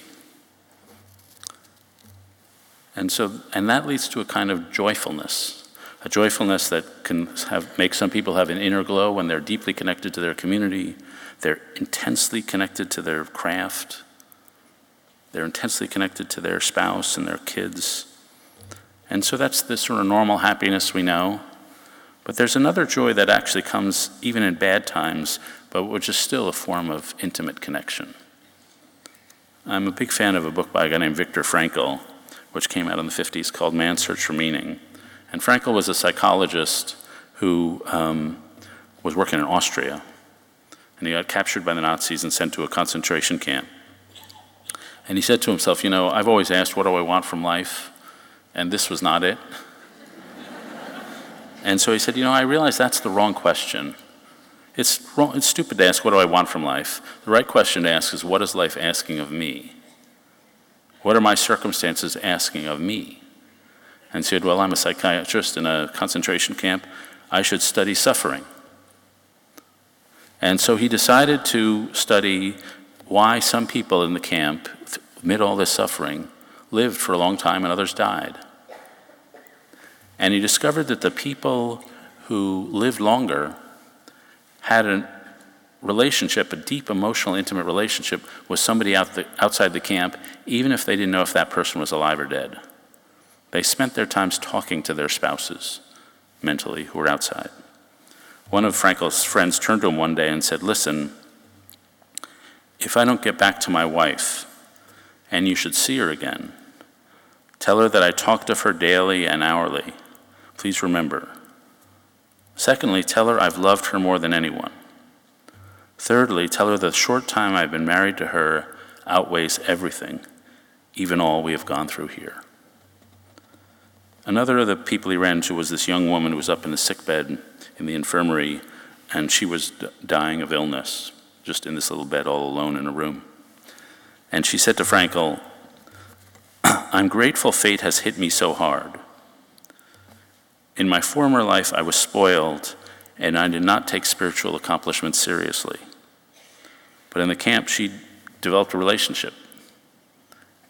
And so, and that leads to a kind of joyfulness, a joyfulness that can have, make some people have an inner glow when they're deeply connected to their community, they're intensely connected to their craft, they're intensely connected to their spouse and their kids. And so that's the sort of normal happiness we know. But there's another joy that actually comes even in bad times, but which is still a form of intimate connection. I'm a big fan of a book by a guy named Viktor Frankl, which came out in the 50s called Man's Search for Meaning. And Frankl was a psychologist who um, was working in Austria. And he got captured by the Nazis and sent to a concentration camp. And he said to himself, You know, I've always asked, what do I want from life? And this was not it. and so he said, You know, I realize that's the wrong question. It's, wrong, it's stupid to ask, What do I want from life? The right question to ask is, What is life asking of me? What are my circumstances asking of me? And said, Well, I'm a psychiatrist in a concentration camp. I should study suffering. And so he decided to study why some people in the camp, amid all this suffering, lived for a long time and others died. And he discovered that the people who lived longer had an relationship, a deep emotional, intimate relationship with somebody out the, outside the camp, even if they didn't know if that person was alive or dead. They spent their times talking to their spouses mentally who were outside. One of Frankl's friends turned to him one day and said, Listen, if I don't get back to my wife and you should see her again, tell her that I talked of her daily and hourly. Please remember. Secondly, tell her I've loved her more than anyone. Thirdly, tell her the short time I've been married to her outweighs everything, even all we have gone through here. Another of the people he ran into was this young woman who was up in the sickbed in the infirmary and she was dying of illness, just in this little bed all alone in a room. And she said to Frankl, I'm grateful fate has hit me so hard. In my former life, I was spoiled and I did not take spiritual accomplishments seriously. But in the camp, she developed a relationship.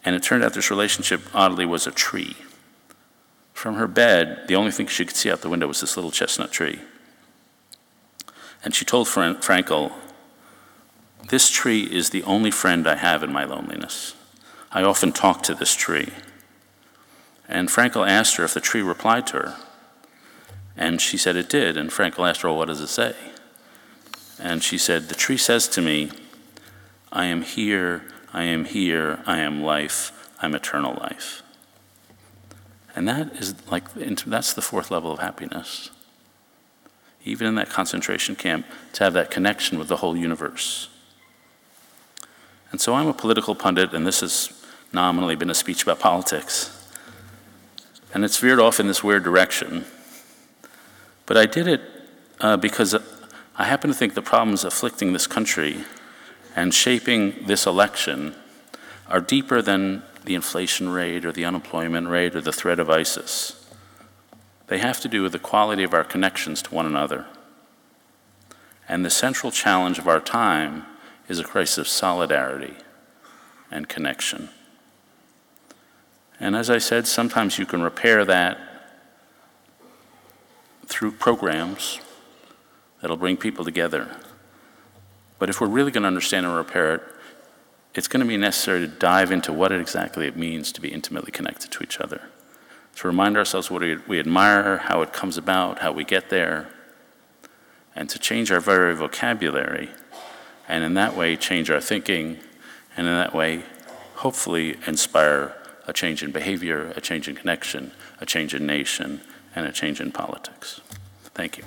And it turned out this relationship, oddly, was a tree. From her bed, the only thing she could see out the window was this little chestnut tree. And she told Fran- Frankl, This tree is the only friend I have in my loneliness. I often talk to this tree. And Frankl asked her if the tree replied to her. And she said it did. And Frankl asked her, well, What does it say? And she said, The tree says to me, I am here, I am here, I am life, I'm eternal life. And that is like, that's the fourth level of happiness. Even in that concentration camp, to have that connection with the whole universe. And so I'm a political pundit, and this has nominally been a speech about politics. And it's veered off in this weird direction. But I did it uh, because I happen to think the problems afflicting this country and shaping this election are deeper than the inflation rate or the unemployment rate or the threat of ISIS. They have to do with the quality of our connections to one another. And the central challenge of our time is a crisis of solidarity and connection. And as I said, sometimes you can repair that through programs that'll bring people together. But if we're really going to understand and repair it, it's going to be necessary to dive into what exactly it means to be intimately connected to each other. To remind ourselves what we admire, how it comes about, how we get there, and to change our very vocabulary, and in that way change our thinking, and in that way hopefully inspire a change in behavior, a change in connection, a change in nation, and a change in politics. Thank you.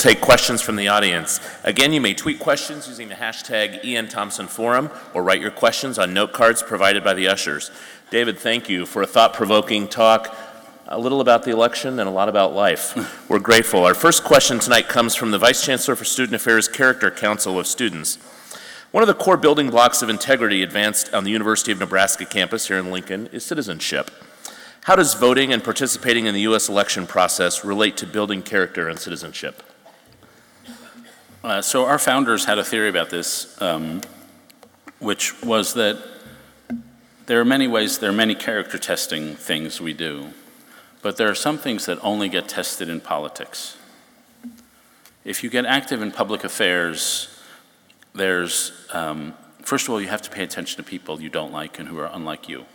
Take questions from the audience. Again, you may tweet questions using the hashtag E.N Thompson Forum or write your questions on note cards provided by the ushers. David, thank you for a thought provoking talk, a little about the election and a lot about life. We're grateful. Our first question tonight comes from the Vice Chancellor for Student Affairs Character Council of Students. One of the core building blocks of integrity advanced on the University of Nebraska campus here in Lincoln is citizenship. How does voting and participating in the U.S. election process relate to building character and citizenship? Uh, so our founders had a theory about this, um, which was that there are many ways, there are many character testing things we do, but there are some things that only get tested in politics. If you get active in public affairs, there's, um, first of all, you have to pay attention to people you don't like and who are unlike you.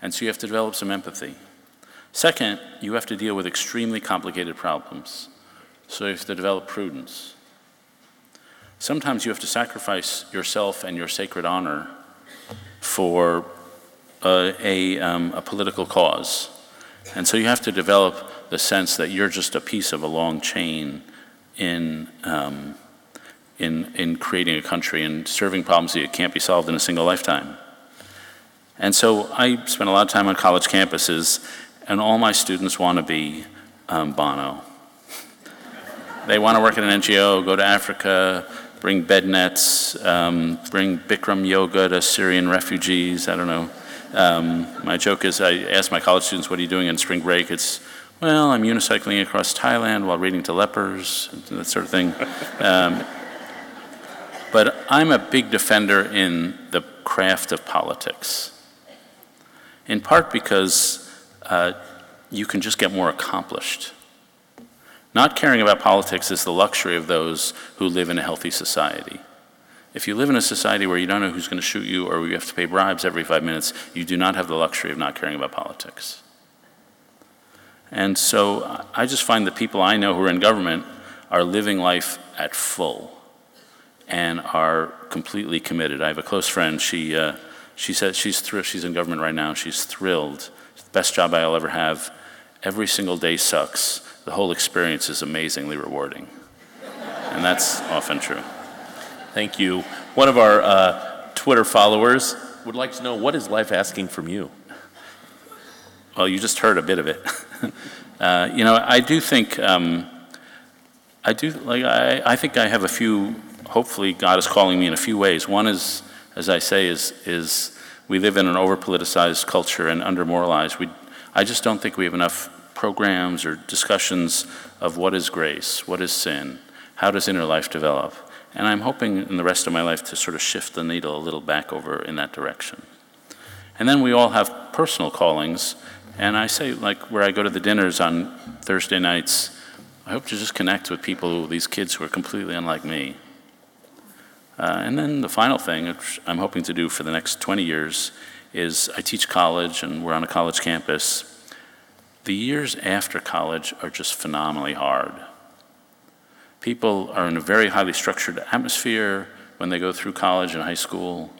And so you have to develop some empathy. Second, you have to deal with extremely complicated problems. So you have to develop prudence. Sometimes you have to sacrifice yourself and your sacred honor for a, a, um, a political cause. And so you have to develop the sense that you're just a piece of a long chain in, um, in, in creating a country and serving problems that can't be solved in a single lifetime. And so I spent a lot of time on college campuses, and all my students want to be um, Bono. they want to work at an NGO, go to Africa, bring bed nets, um, bring Bikram yoga to Syrian refugees. I don't know. Um, my joke is I ask my college students, what are you doing in spring break? It's, well, I'm unicycling across Thailand while reading to lepers, that sort of thing. Um, but I'm a big defender in the craft of politics, in part because uh, you can just get more accomplished not caring about politics is the luxury of those who live in a healthy society. If you live in a society where you don't know who's going to shoot you or you have to pay bribes every five minutes, you do not have the luxury of not caring about politics. And so I just find the people I know who are in government are living life at full. and are completely committed. I have a close friend. She, uh, she says she's, thr- she's in government right now. She's thrilled. Best job I'll ever have. Every single day sucks. The whole experience is amazingly rewarding. and that's often true. Thank you. One of our uh, Twitter followers would like to know what is life asking from you? Well, you just heard a bit of it. uh, you know, I do think um, I do like I, I think I have a few. Hopefully, God is calling me in a few ways. One is, as I say, is is we live in an over politicized culture and under moralized. We, I just don't think we have enough programs or discussions of what is grace, what is sin, how does inner life develop, and I'm hoping in the rest of my life to sort of shift the needle a little back over in that direction. And then we all have personal callings and I say, like, where I go to the dinners on Thursday nights, I hope to just connect with people, these kids who are completely unlike me. Uh, and then the final thing, which I'm hoping to do for the next 20 years, is I teach college and we're on a college campus. The years after college are just phenomenally hard. People are in a very highly structured atmosphere when they go through college and high school.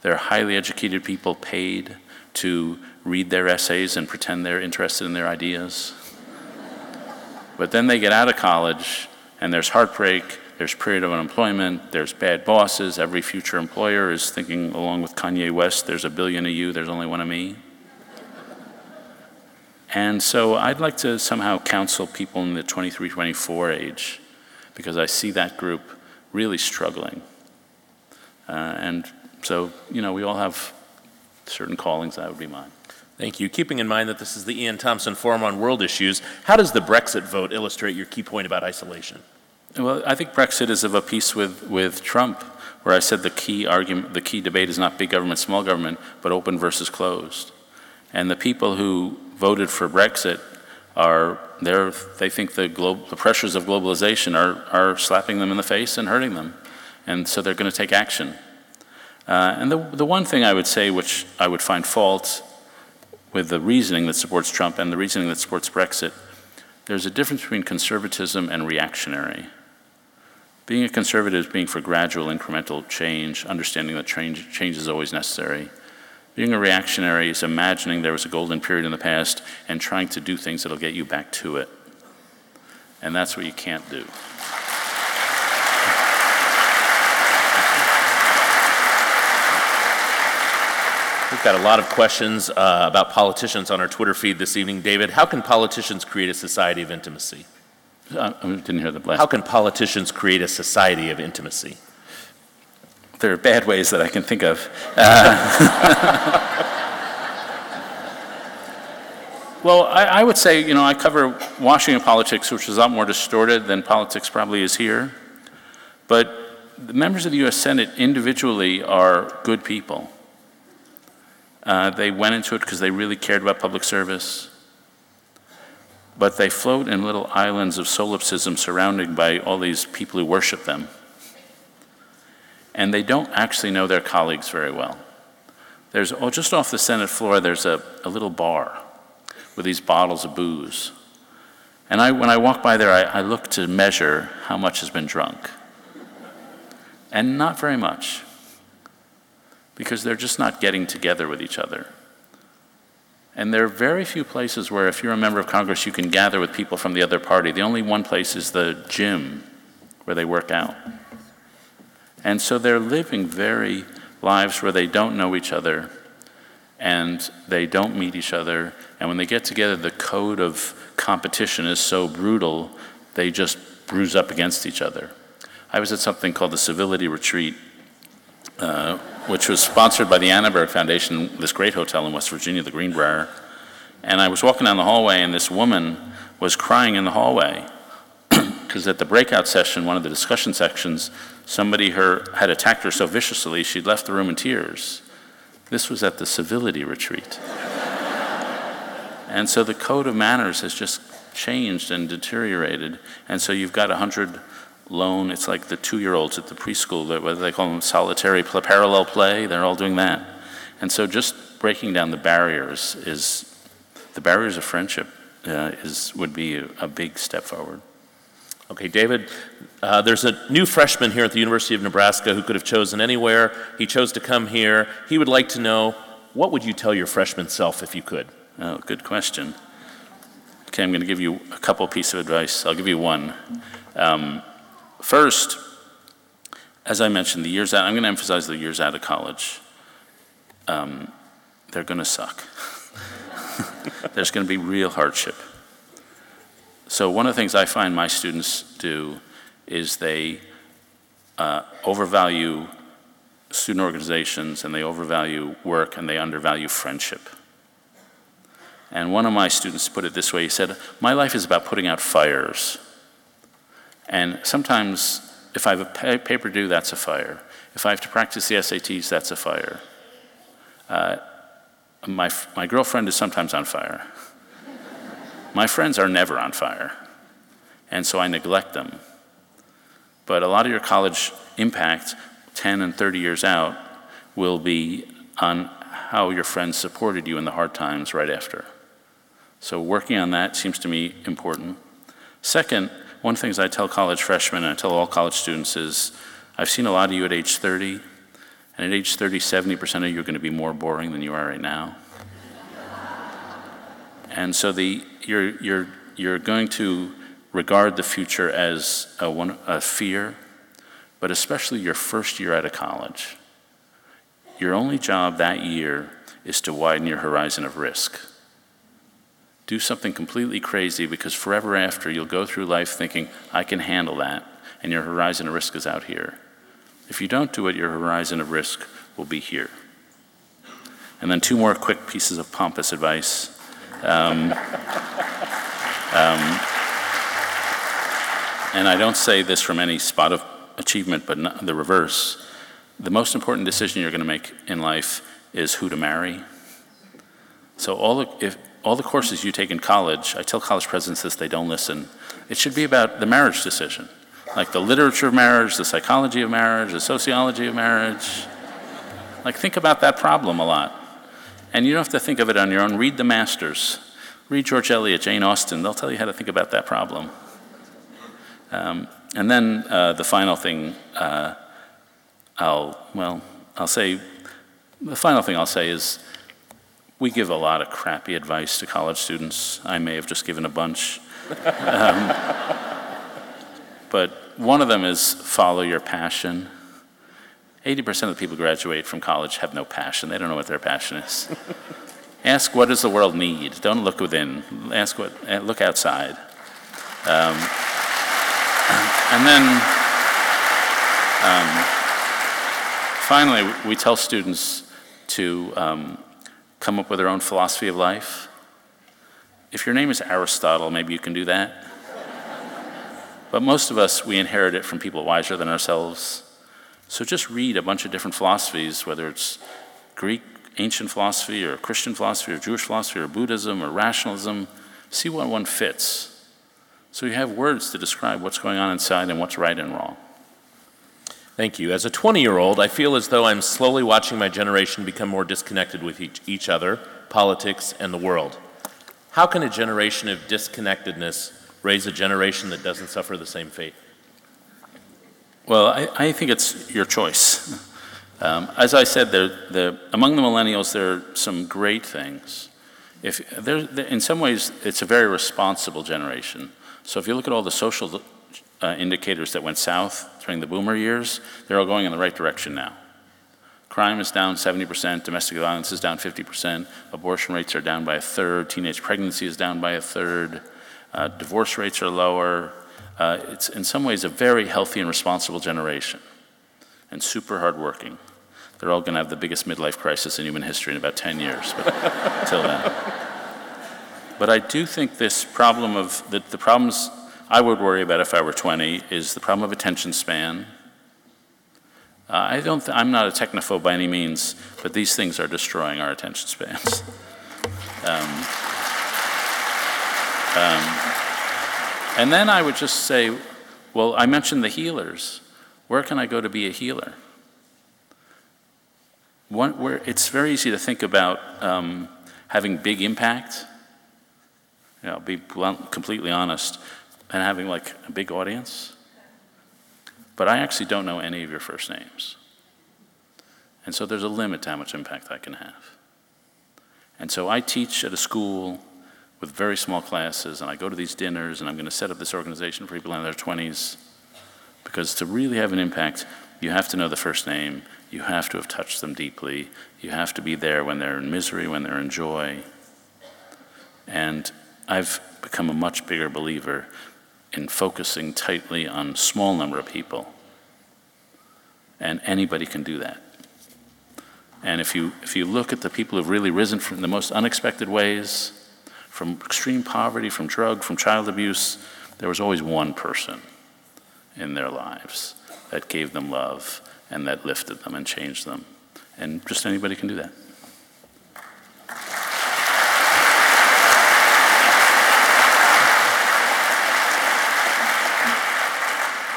They're highly educated people paid to read their essays and pretend they're interested in their ideas. but then they get out of college and there's heartbreak, there's period of unemployment, there's bad bosses. Every future employer is thinking, along with Kanye West, there's a billion of you, there's only one of me. And so I'd like to somehow counsel people in the 23, 24 age because I see that group really struggling. Uh, and so, you know, we all have certain callings, that would be mine. Thank you. Keeping in mind that this is the E.N Thompson Forum on World Issues, how does the Brexit vote illustrate your key point about isolation? Well, I think Brexit is of a piece with, with Trump, where I said the key argument, the key debate is not big government, small government, but open versus closed. And the people who voted for Brexit are they think the, glo- the pressures of globalization are, are slapping them in the face and hurting them. And so they're going to take action. Uh, and the, the one thing I would say, which I would find fault with the reasoning that supports Trump and the reasoning that supports Brexit, there's a difference between conservatism and reactionary. Being a conservative is being for gradual incremental change, understanding that change, change is always necessary. Being a reactionary is imagining there was a golden period in the past and trying to do things that'll get you back to it. And that's what you can't do. We've got a lot of questions uh, about politicians on our Twitter feed this evening. David, how can politicians create a society of intimacy? Uh, I didn't hear the last. How can politicians create a society of intimacy? There are bad ways that I can think of. Uh, well, I, I would say, you know, I cover Washington politics, which is a lot more distorted than politics probably is here. But the members of the U.S. Senate individually are good people. Uh, they went into it because they really cared about public service. But they float in little islands of solipsism surrounded by all these people who worship them. And they don't actually know their colleagues very well. There's, oh, just off the Senate floor, there's a, a little bar with these bottles of booze. And I, when I walk by there, I, I look to measure how much has been drunk. And not very much because they're just not getting together with each other. And there are very few places where, if you're a member of Congress, you can gather with people from the other party. The only one place is the gym where they work out. And so they're living very lives where they don't know each other and they don't meet each other. And when they get together, the code of competition is so brutal, they just bruise up against each other. I was at something called the Civility Retreat uh, which was sponsored by the Annenberg Foundation, this great hotel in West Virginia, the Greenbrier. And I was walking down the hallway, and this woman was crying in the hallway because at the breakout session, one of the discussion sections, somebody her, had attacked her so viciously she'd left the room in tears. This was at the civility retreat. and so the code of manners has just changed and deteriorated. And so you've got 100 lone, it's like the two-year-olds at the preschool, that what they call them solitary parallel play, they're all doing that. And so just breaking down the barriers is, the barriers of friendship uh, is, would be a, a big step forward. Okay, David, uh, there's a new freshman here at the University of Nebraska who could have chosen anywhere. He chose to come here. He would like to know what would you tell your freshman self if you could? Oh, good question. Okay, I'm going to give you a couple pieces of advice. I'll give you one. Um, first, as I mentioned, the years out, I'm going to emphasize the years out of college. Um, they're going to suck. There's going to be real hardship. So, one of the things I find my students do is they uh, overvalue student organizations and they overvalue work and they undervalue friendship. And one of my students put it this way he said, My life is about putting out fires. And sometimes, if I have a paper due, that's a fire. If I have to practice the SATs, that's a fire. Uh, my, my girlfriend is sometimes on fire. My friends are never on fire. And so I neglect them. But a lot of your college impact, 10 and 30 years out, will be on how your friends supported you in the hard times right after. So working on that seems to me important. Second, one of the things I tell college freshmen and I tell all college students is I've seen a lot of you at age 30, and at age 30, 70% of you are going to be more boring than you are right now. and so the, you're, you're, you're going to regard the future as a, one, a fear, but especially your first year out of college. Your only job that year is to widen your horizon of risk do something completely crazy because forever after you'll go through life thinking, I can handle that, and your horizon of risk is out here. If you don't do it, your horizon of risk will be here. And then two more quick pieces of pompous advice. Um, um, and I don't say this from any spot of achievement, but the reverse. The most important decision you're going to make in life is who to marry. So all the, if, all the courses you take in college, I tell college presidents this, they don't listen. It should be about the marriage decision, like the literature of marriage, the psychology of marriage, the sociology of marriage. Like, think about that problem a lot. And you don't have to think of it on your own. Read the masters. Read George Eliot, Jane Austen. They'll tell you how to think about that problem. Um, and then uh, the final thing uh, I'll, well, I'll say, the final thing I'll say is we give a lot of crappy advice to college students. I may have just given a bunch. um, but one of them is follow your passion. 80% of the people who graduate from college have no passion. They don't know what their passion is. Ask what does the world need? Don't look within. Ask what, eh, look outside. Um, and then, um, finally, we tell students to um, come up with their own philosophy of life. If your name is Aristotle, maybe you can do that. but most of us, we inherit it from people wiser than ourselves. So just read a bunch of different philosophies, whether it's Greek ancient philosophy or Christian philosophy or Jewish philosophy or Buddhism or rationalism. See what one fits. So you have words to describe what's going on inside and what's right and wrong. Thank you. As a 20 year old, I feel as though I'm slowly watching my generation become more disconnected with each, each other, politics, and the world. How can a generation of disconnectedness raise a generation that doesn't suffer the same fate? Well, I, I think it's your choice. Um, as I said, there, there, among the millennials, there are some great things. If in some ways, it's a very responsible generation. So if you look at all the social uh, indicators that went south during the boomer years, they're all going in the right direction now. Crime is down 70%, domestic violence is down 50%, abortion rates are down by a third, teenage pregnancy is down by a third, uh, divorce rates are lower. Uh, it's in some ways a very healthy and responsible generation and super hardworking. They're all going to have the biggest midlife crisis in human history in about 10 years, but until then. But I do think this problem of the, the problems I would worry about if I were 20 is the problem of attention span. Uh, I don't th- I'm not a technophobe by any means, but these things are destroying our attention spans. Um, um, and then I would just say, well, I mentioned the healers. Where can I go to be a healer? One, where it's very easy to think about um, having big impact. You know, be blunt, completely honest and having like a big audience, but I actually don't know any of your first names. And so there's a limit to how much impact I can have. And so I teach at a school with very small classes, and I go to these dinners, and I'm going to set up this organization for people in their 20s. Because to really have an impact, you have to know the first name, you have to have touched them deeply, you have to be there when they're in misery, when they're in joy. And I've become a much bigger believer in focusing tightly on small number of people. And anybody can do that. And if you, if you look at the people who've really risen from the most unexpected ways, from extreme poverty, from drug, from child abuse, there was always one person in their lives that gave them love and that lifted them and changed them. And just anybody can do that.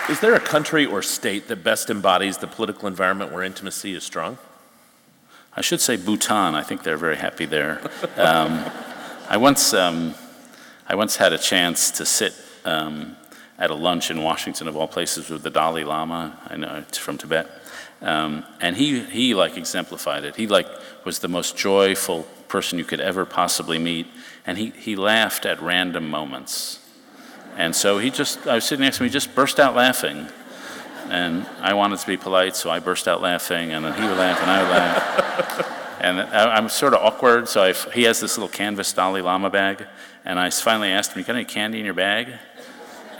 Is there a country or state that best embodies the political environment where intimacy is strong? I should say Bhutan. I think they're very happy there. Um, I once, um, I once had a chance to sit um, at a lunch in Washington, of all places, with the Dalai Lama. I know it's from Tibet, um, and he he like exemplified it. He like was the most joyful person you could ever possibly meet, and he he laughed at random moments. And so he just, I was sitting next to him, he just burst out laughing. And I wanted to be polite, so I burst out laughing, and then he would laugh, and I would laugh. And I, am sort of awkward, so I've, he has this little canvas Dalai Lama bag, and I finally asked him, You got any candy in your bag?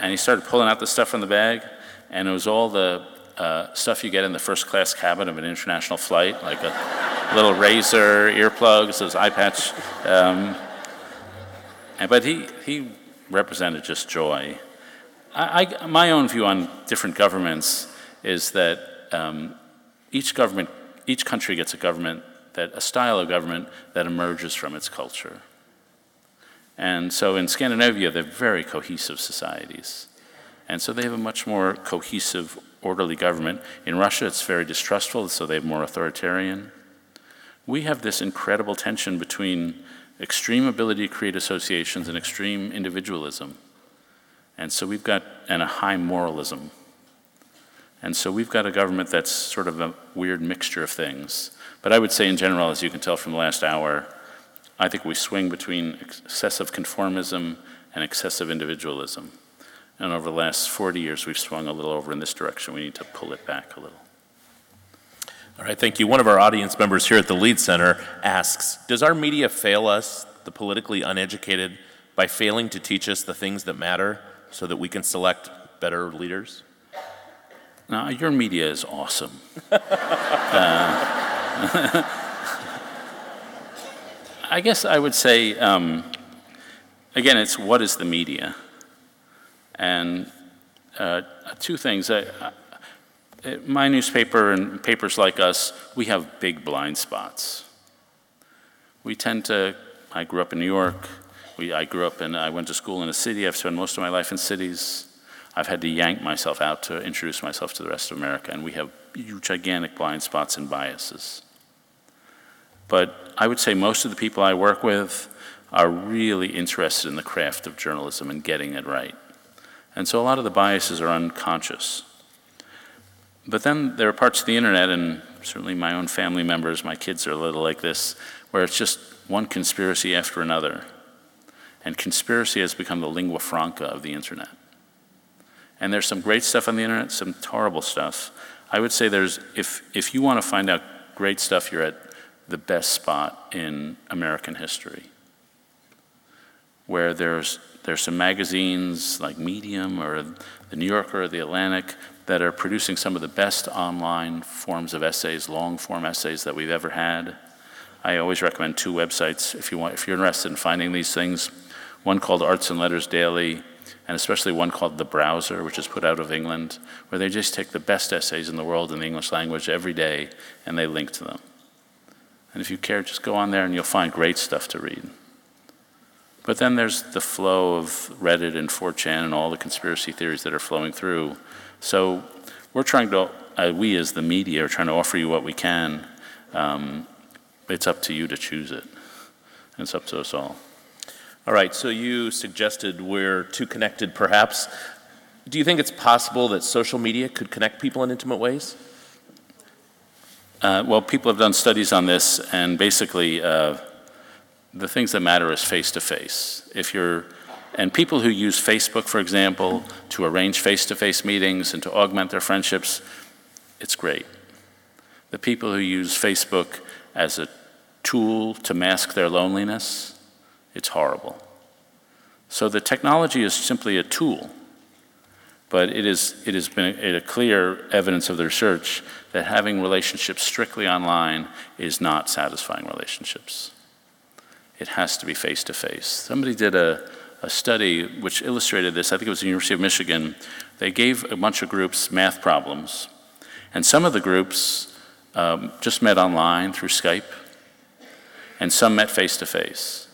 And he started pulling out the stuff from the bag, and it was all the uh, stuff you get in the first class cabin of an international flight, like a little razor, earplugs, those eye patch. Um, and, but he, he represented just joy. I, I, my own view on different governments is that um, each government, each country gets a government that a style of government that emerges from its culture. And so in Scandinavia, they're very cohesive societies. And so they have a much more cohesive, orderly government. In Russia, it's very distrustful, so they have more authoritarian. We have this incredible tension between extreme ability to create associations and extreme individualism. And so we've got, and a high moralism. And so we've got a government that's sort of a weird mixture of things. But I would say, in general, as you can tell from the last hour, I think we swing between excessive conformism and excessive individualism. And over the last 40 years, we've swung a little over in this direction. We need to pull it back a little. All right, thank you. One of our audience members here at the Lied Center asks Does our media fail us, the politically uneducated, by failing to teach us the things that matter so that we can select better leaders? Now, your media is awesome. uh, I guess I would say, um, again, it's what is the media? And uh, two things. I, my newspaper and papers like us, we have big blind spots. We tend to, I grew up in New York. We, I grew up and I went to school in a city. I've spent most of my life in cities. I've had to yank myself out to introduce myself to the rest of America, and we have gigantic blind spots and biases. But I would say most of the people I work with are really interested in the craft of journalism and getting it right. And so a lot of the biases are unconscious. But then there are parts of the internet, and certainly my own family members, my kids are a little like this, where it's just one conspiracy after another. And conspiracy has become the lingua franca of the internet. And there's some great stuff on the internet, some horrible stuff. I would say there's, if, if you want to find out great stuff, you're at the best spot in American history. Where there's, there's some magazines like Medium or the New Yorker or the Atlantic that are producing some of the best online forms of essays, long form essays that we've ever had. I always recommend two websites if, you want, if you're interested in finding these things. One called Arts and Letters Daily, and especially one called The Browser, which is put out of England, where they just take the best essays in the world in the English language every day and they link to them. And if you care, just go on there and you'll find great stuff to read. But then there's the flow of Reddit and 4chan and all the conspiracy theories that are flowing through so we're trying to, uh, we as the media are trying to offer you what we can. Um, it's up to you to choose it. It's up to us all. All right, so you suggested we're too connected, perhaps. Do you think it's possible that social media could connect people in intimate ways? Uh, well, people have done studies on this, and basically, uh, the things that matter is face to face. If you're, and people who use Facebook, for example, to arrange face to face meetings and to augment their friendships, it's great. The people who use Facebook as a tool to mask their loneliness, it's horrible. So the technology is simply a tool. But it, is, it has been a, a clear evidence of the research that having relationships strictly online is not satisfying relationships. It has to be face to face. Somebody did a, a study which illustrated this. I think it was the University of Michigan. They gave a bunch of groups math problems, and some of the groups um, just met online through Skype, and some met face to face.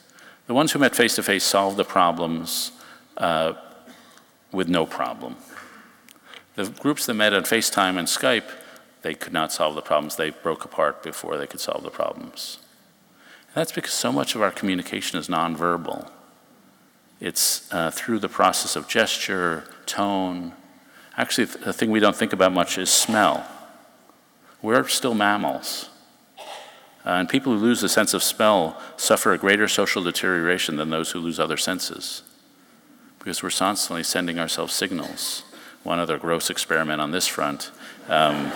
The ones who met face to face solved the problems uh, with no problem. The groups that met on FaceTime and Skype, they could not solve the problems. They broke apart before they could solve the problems. And that's because so much of our communication is nonverbal. It's uh, through the process of gesture, tone. Actually, the thing we don't think about much is smell. We're still mammals. Uh, and people who lose the sense of smell suffer a greater social deterioration than those who lose other senses because we're constantly sending ourselves signals. One other gross experiment on this front. Um,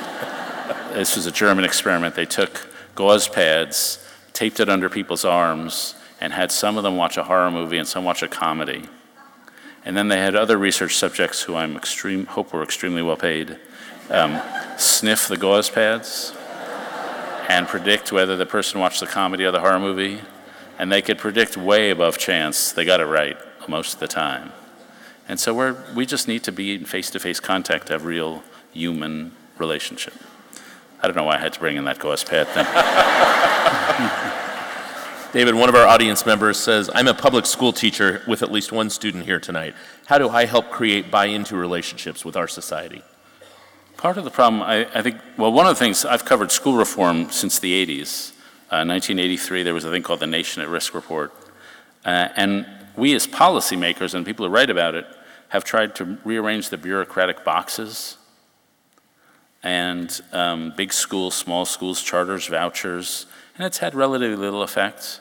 this was a German experiment. They took gauze pads, taped it under people's arms, and had some of them watch a horror movie and some watch a comedy. And then they had other research subjects who I'm hope were extremely well paid um, sniff the gauze pads and predict whether the person watched the comedy or the horror movie. And they could predict way above chance. They got it right most of the time. And so we're, we just need to be in face to face contact have real human relationship. I don't know why I had to bring in that pad thing. David, one of our audience members says, I'm a public school teacher with at least one student here tonight. How do I help create buy into relationships with our society? Part of the problem, I, I, think, well, one of the things I've covered school reform since the 80s. Uh, 1983, there was a thing called the Nation at Risk Report. Uh, and we as policymakers and people who write about it have tried to rearrange the bureaucratic boxes and um, big schools, small schools, charters, vouchers, and it's had relatively little effect.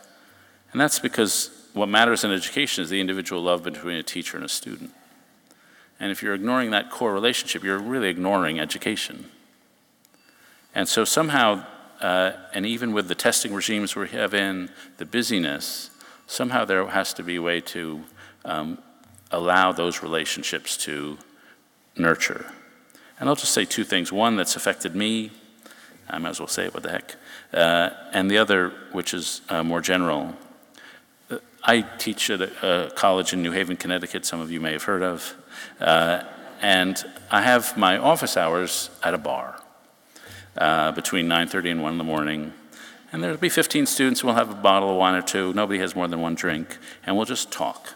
And that's because what matters in education is the individual love between a teacher and a student. And if you're ignoring that core relationship, you're really ignoring education. And so somehow, uh, and even with the testing regimes we have in, the busyness, somehow there has to be a way to um, allow those relationships to nurture. And I'll just say two things. One that's affected me, I might as well say it, what the heck. Uh, and the other, which is uh, more general. Uh, I teach at a, a, college in New Haven, Connecticut, some of you may have heard of. Uh, and I have my office hours at a bar uh, between 9.30 and 1 in the morning. And there'll be 15 students, we'll have a bottle of wine or two. Nobody has more than one drink. And we'll just talk.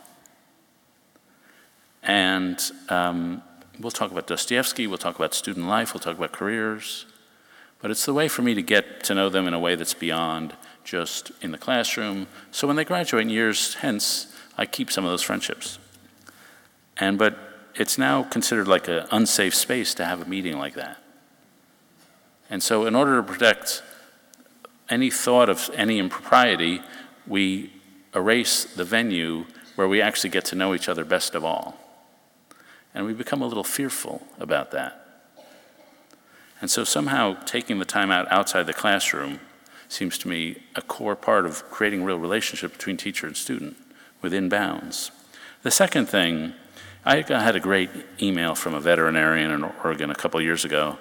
And um, we'll talk about Dostoevsky, we'll talk about student life, we'll talk about careers. But it's the way for me to get to know them in a way that's beyond just in the classroom. So when they graduate in years hence, I keep some of those friendships. And but it's now considered like an unsafe space to have a meeting like that. And so in order to protect any thought of any impropriety, we erase the venue where we actually get to know each other best of all. And we become a little fearful about that. And so somehow taking the time out outside the classroom seems to me a core part of creating real relationship between teacher and student within bounds. The second thing, I had a great email from a veterinarian in Oregon a couple years ago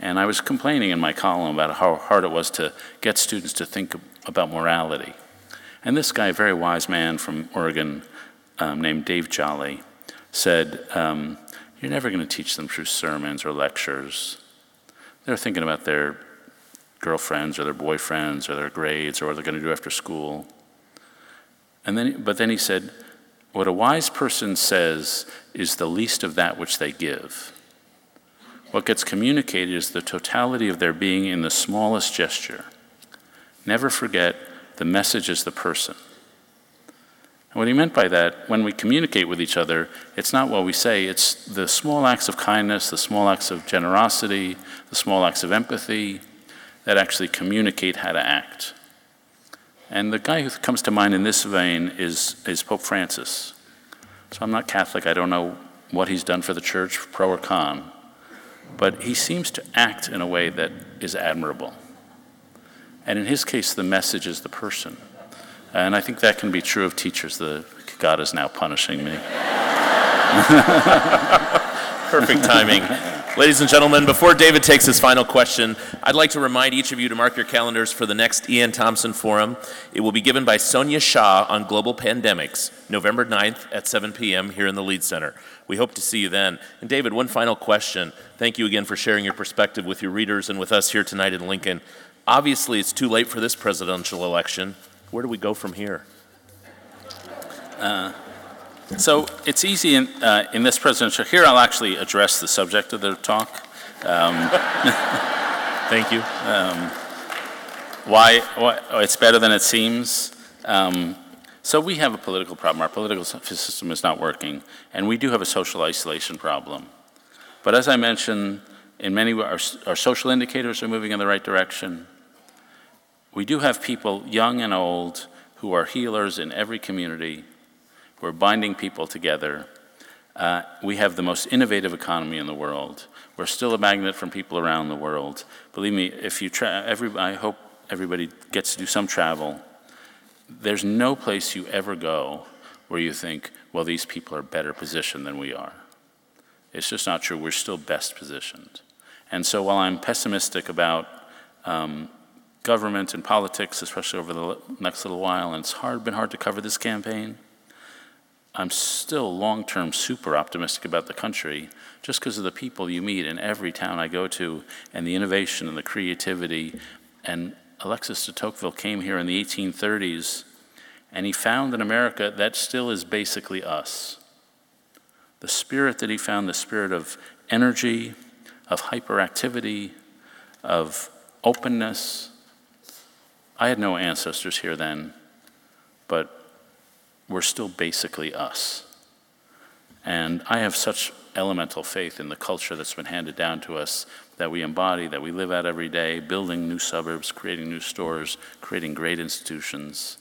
and I was complaining in my column about how hard it was to get students to think about morality. And this guy, a very wise man from Oregon um, named Dave Jolly, said, um, You're never going to teach them through sermons or lectures. They're thinking about their girlfriends or their boyfriends or their grades or what they're going to do after school. And then, but then he said, What a wise person says is the least of that which they give. What gets communicated is the totality of their being in the smallest gesture. Never forget the message is the person. And what he meant by that, when we communicate with each other, it's not what we say, it's the small acts of kindness, the small acts of generosity, the small acts of empathy that actually communicate how to act. And the guy who comes to mind in this vein is, is Pope Francis. So I'm not Catholic, I don't know what he's done for the church, pro or con, but he seems to act in a way that is admirable. And in his case, the message is the person. And I think that can be true of teachers. The, God is now punishing me. Perfect timing. Ladies and gentlemen, before David takes his final question, I'd like to remind each of you to mark your calendars for the next E.N Thompson Forum. It will be given by Sonia Shah on global pandemics, November 9th at 7 p.m. here in the Lied Center. We hope to see you then. And David, one final question. Thank you again for sharing your perspective with your readers and with us here tonight in Lincoln. Obviously, it's too late for this presidential election. Where do we go from here? Uh, so it's easy in, uh, in this presidential. Here, I'll actually address the subject of the talk. Um, Thank you. Um, why, why, oh, it's better than it seems. Um, so we have a political problem. Our political system is not working, and we do have a social isolation problem. But as I mentioned, in many our, our social indicators are moving in the right direction. We do have people, young and old, who are healers in every community. We're binding people together. Uh, we have the most innovative economy in the world. We're still a magnet from people around the world. Believe me, if you tra- every, I hope everybody gets to do some travel. There's no place you ever go where you think, well, these people are better positioned than we are. It's just not true. We're still best positioned. And so while I'm pessimistic about um, government and politics, especially over the next little while, and it's hard, been hard to cover this campaign. I'm still long term super optimistic about the country just because of the people you meet in every town I go to and the innovation and the creativity. And Alexis de Tocqueville came here in the 1830s and he found in America that still is basically us. The spirit that he found, the spirit of energy, of hyperactivity, of openness, I had no ancestors here then, but we're still basically us. And I have such elemental faith in the culture that's been handed down to us that we embody, that we live out every day, building new suburbs, creating new stores, creating great institutions.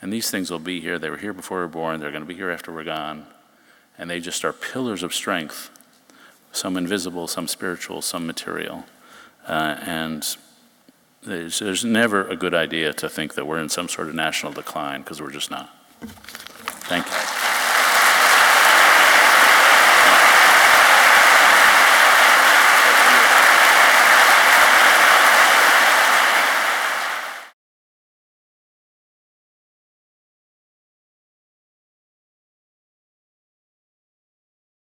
And these things will be here. They were here before we were born, they're going to be here after we're gone. And they just are pillars of strength, some invisible, some spiritual, some material. Uh, and there's, there's never a good idea to think that we're in some sort of national decline because we're just not. Thank you.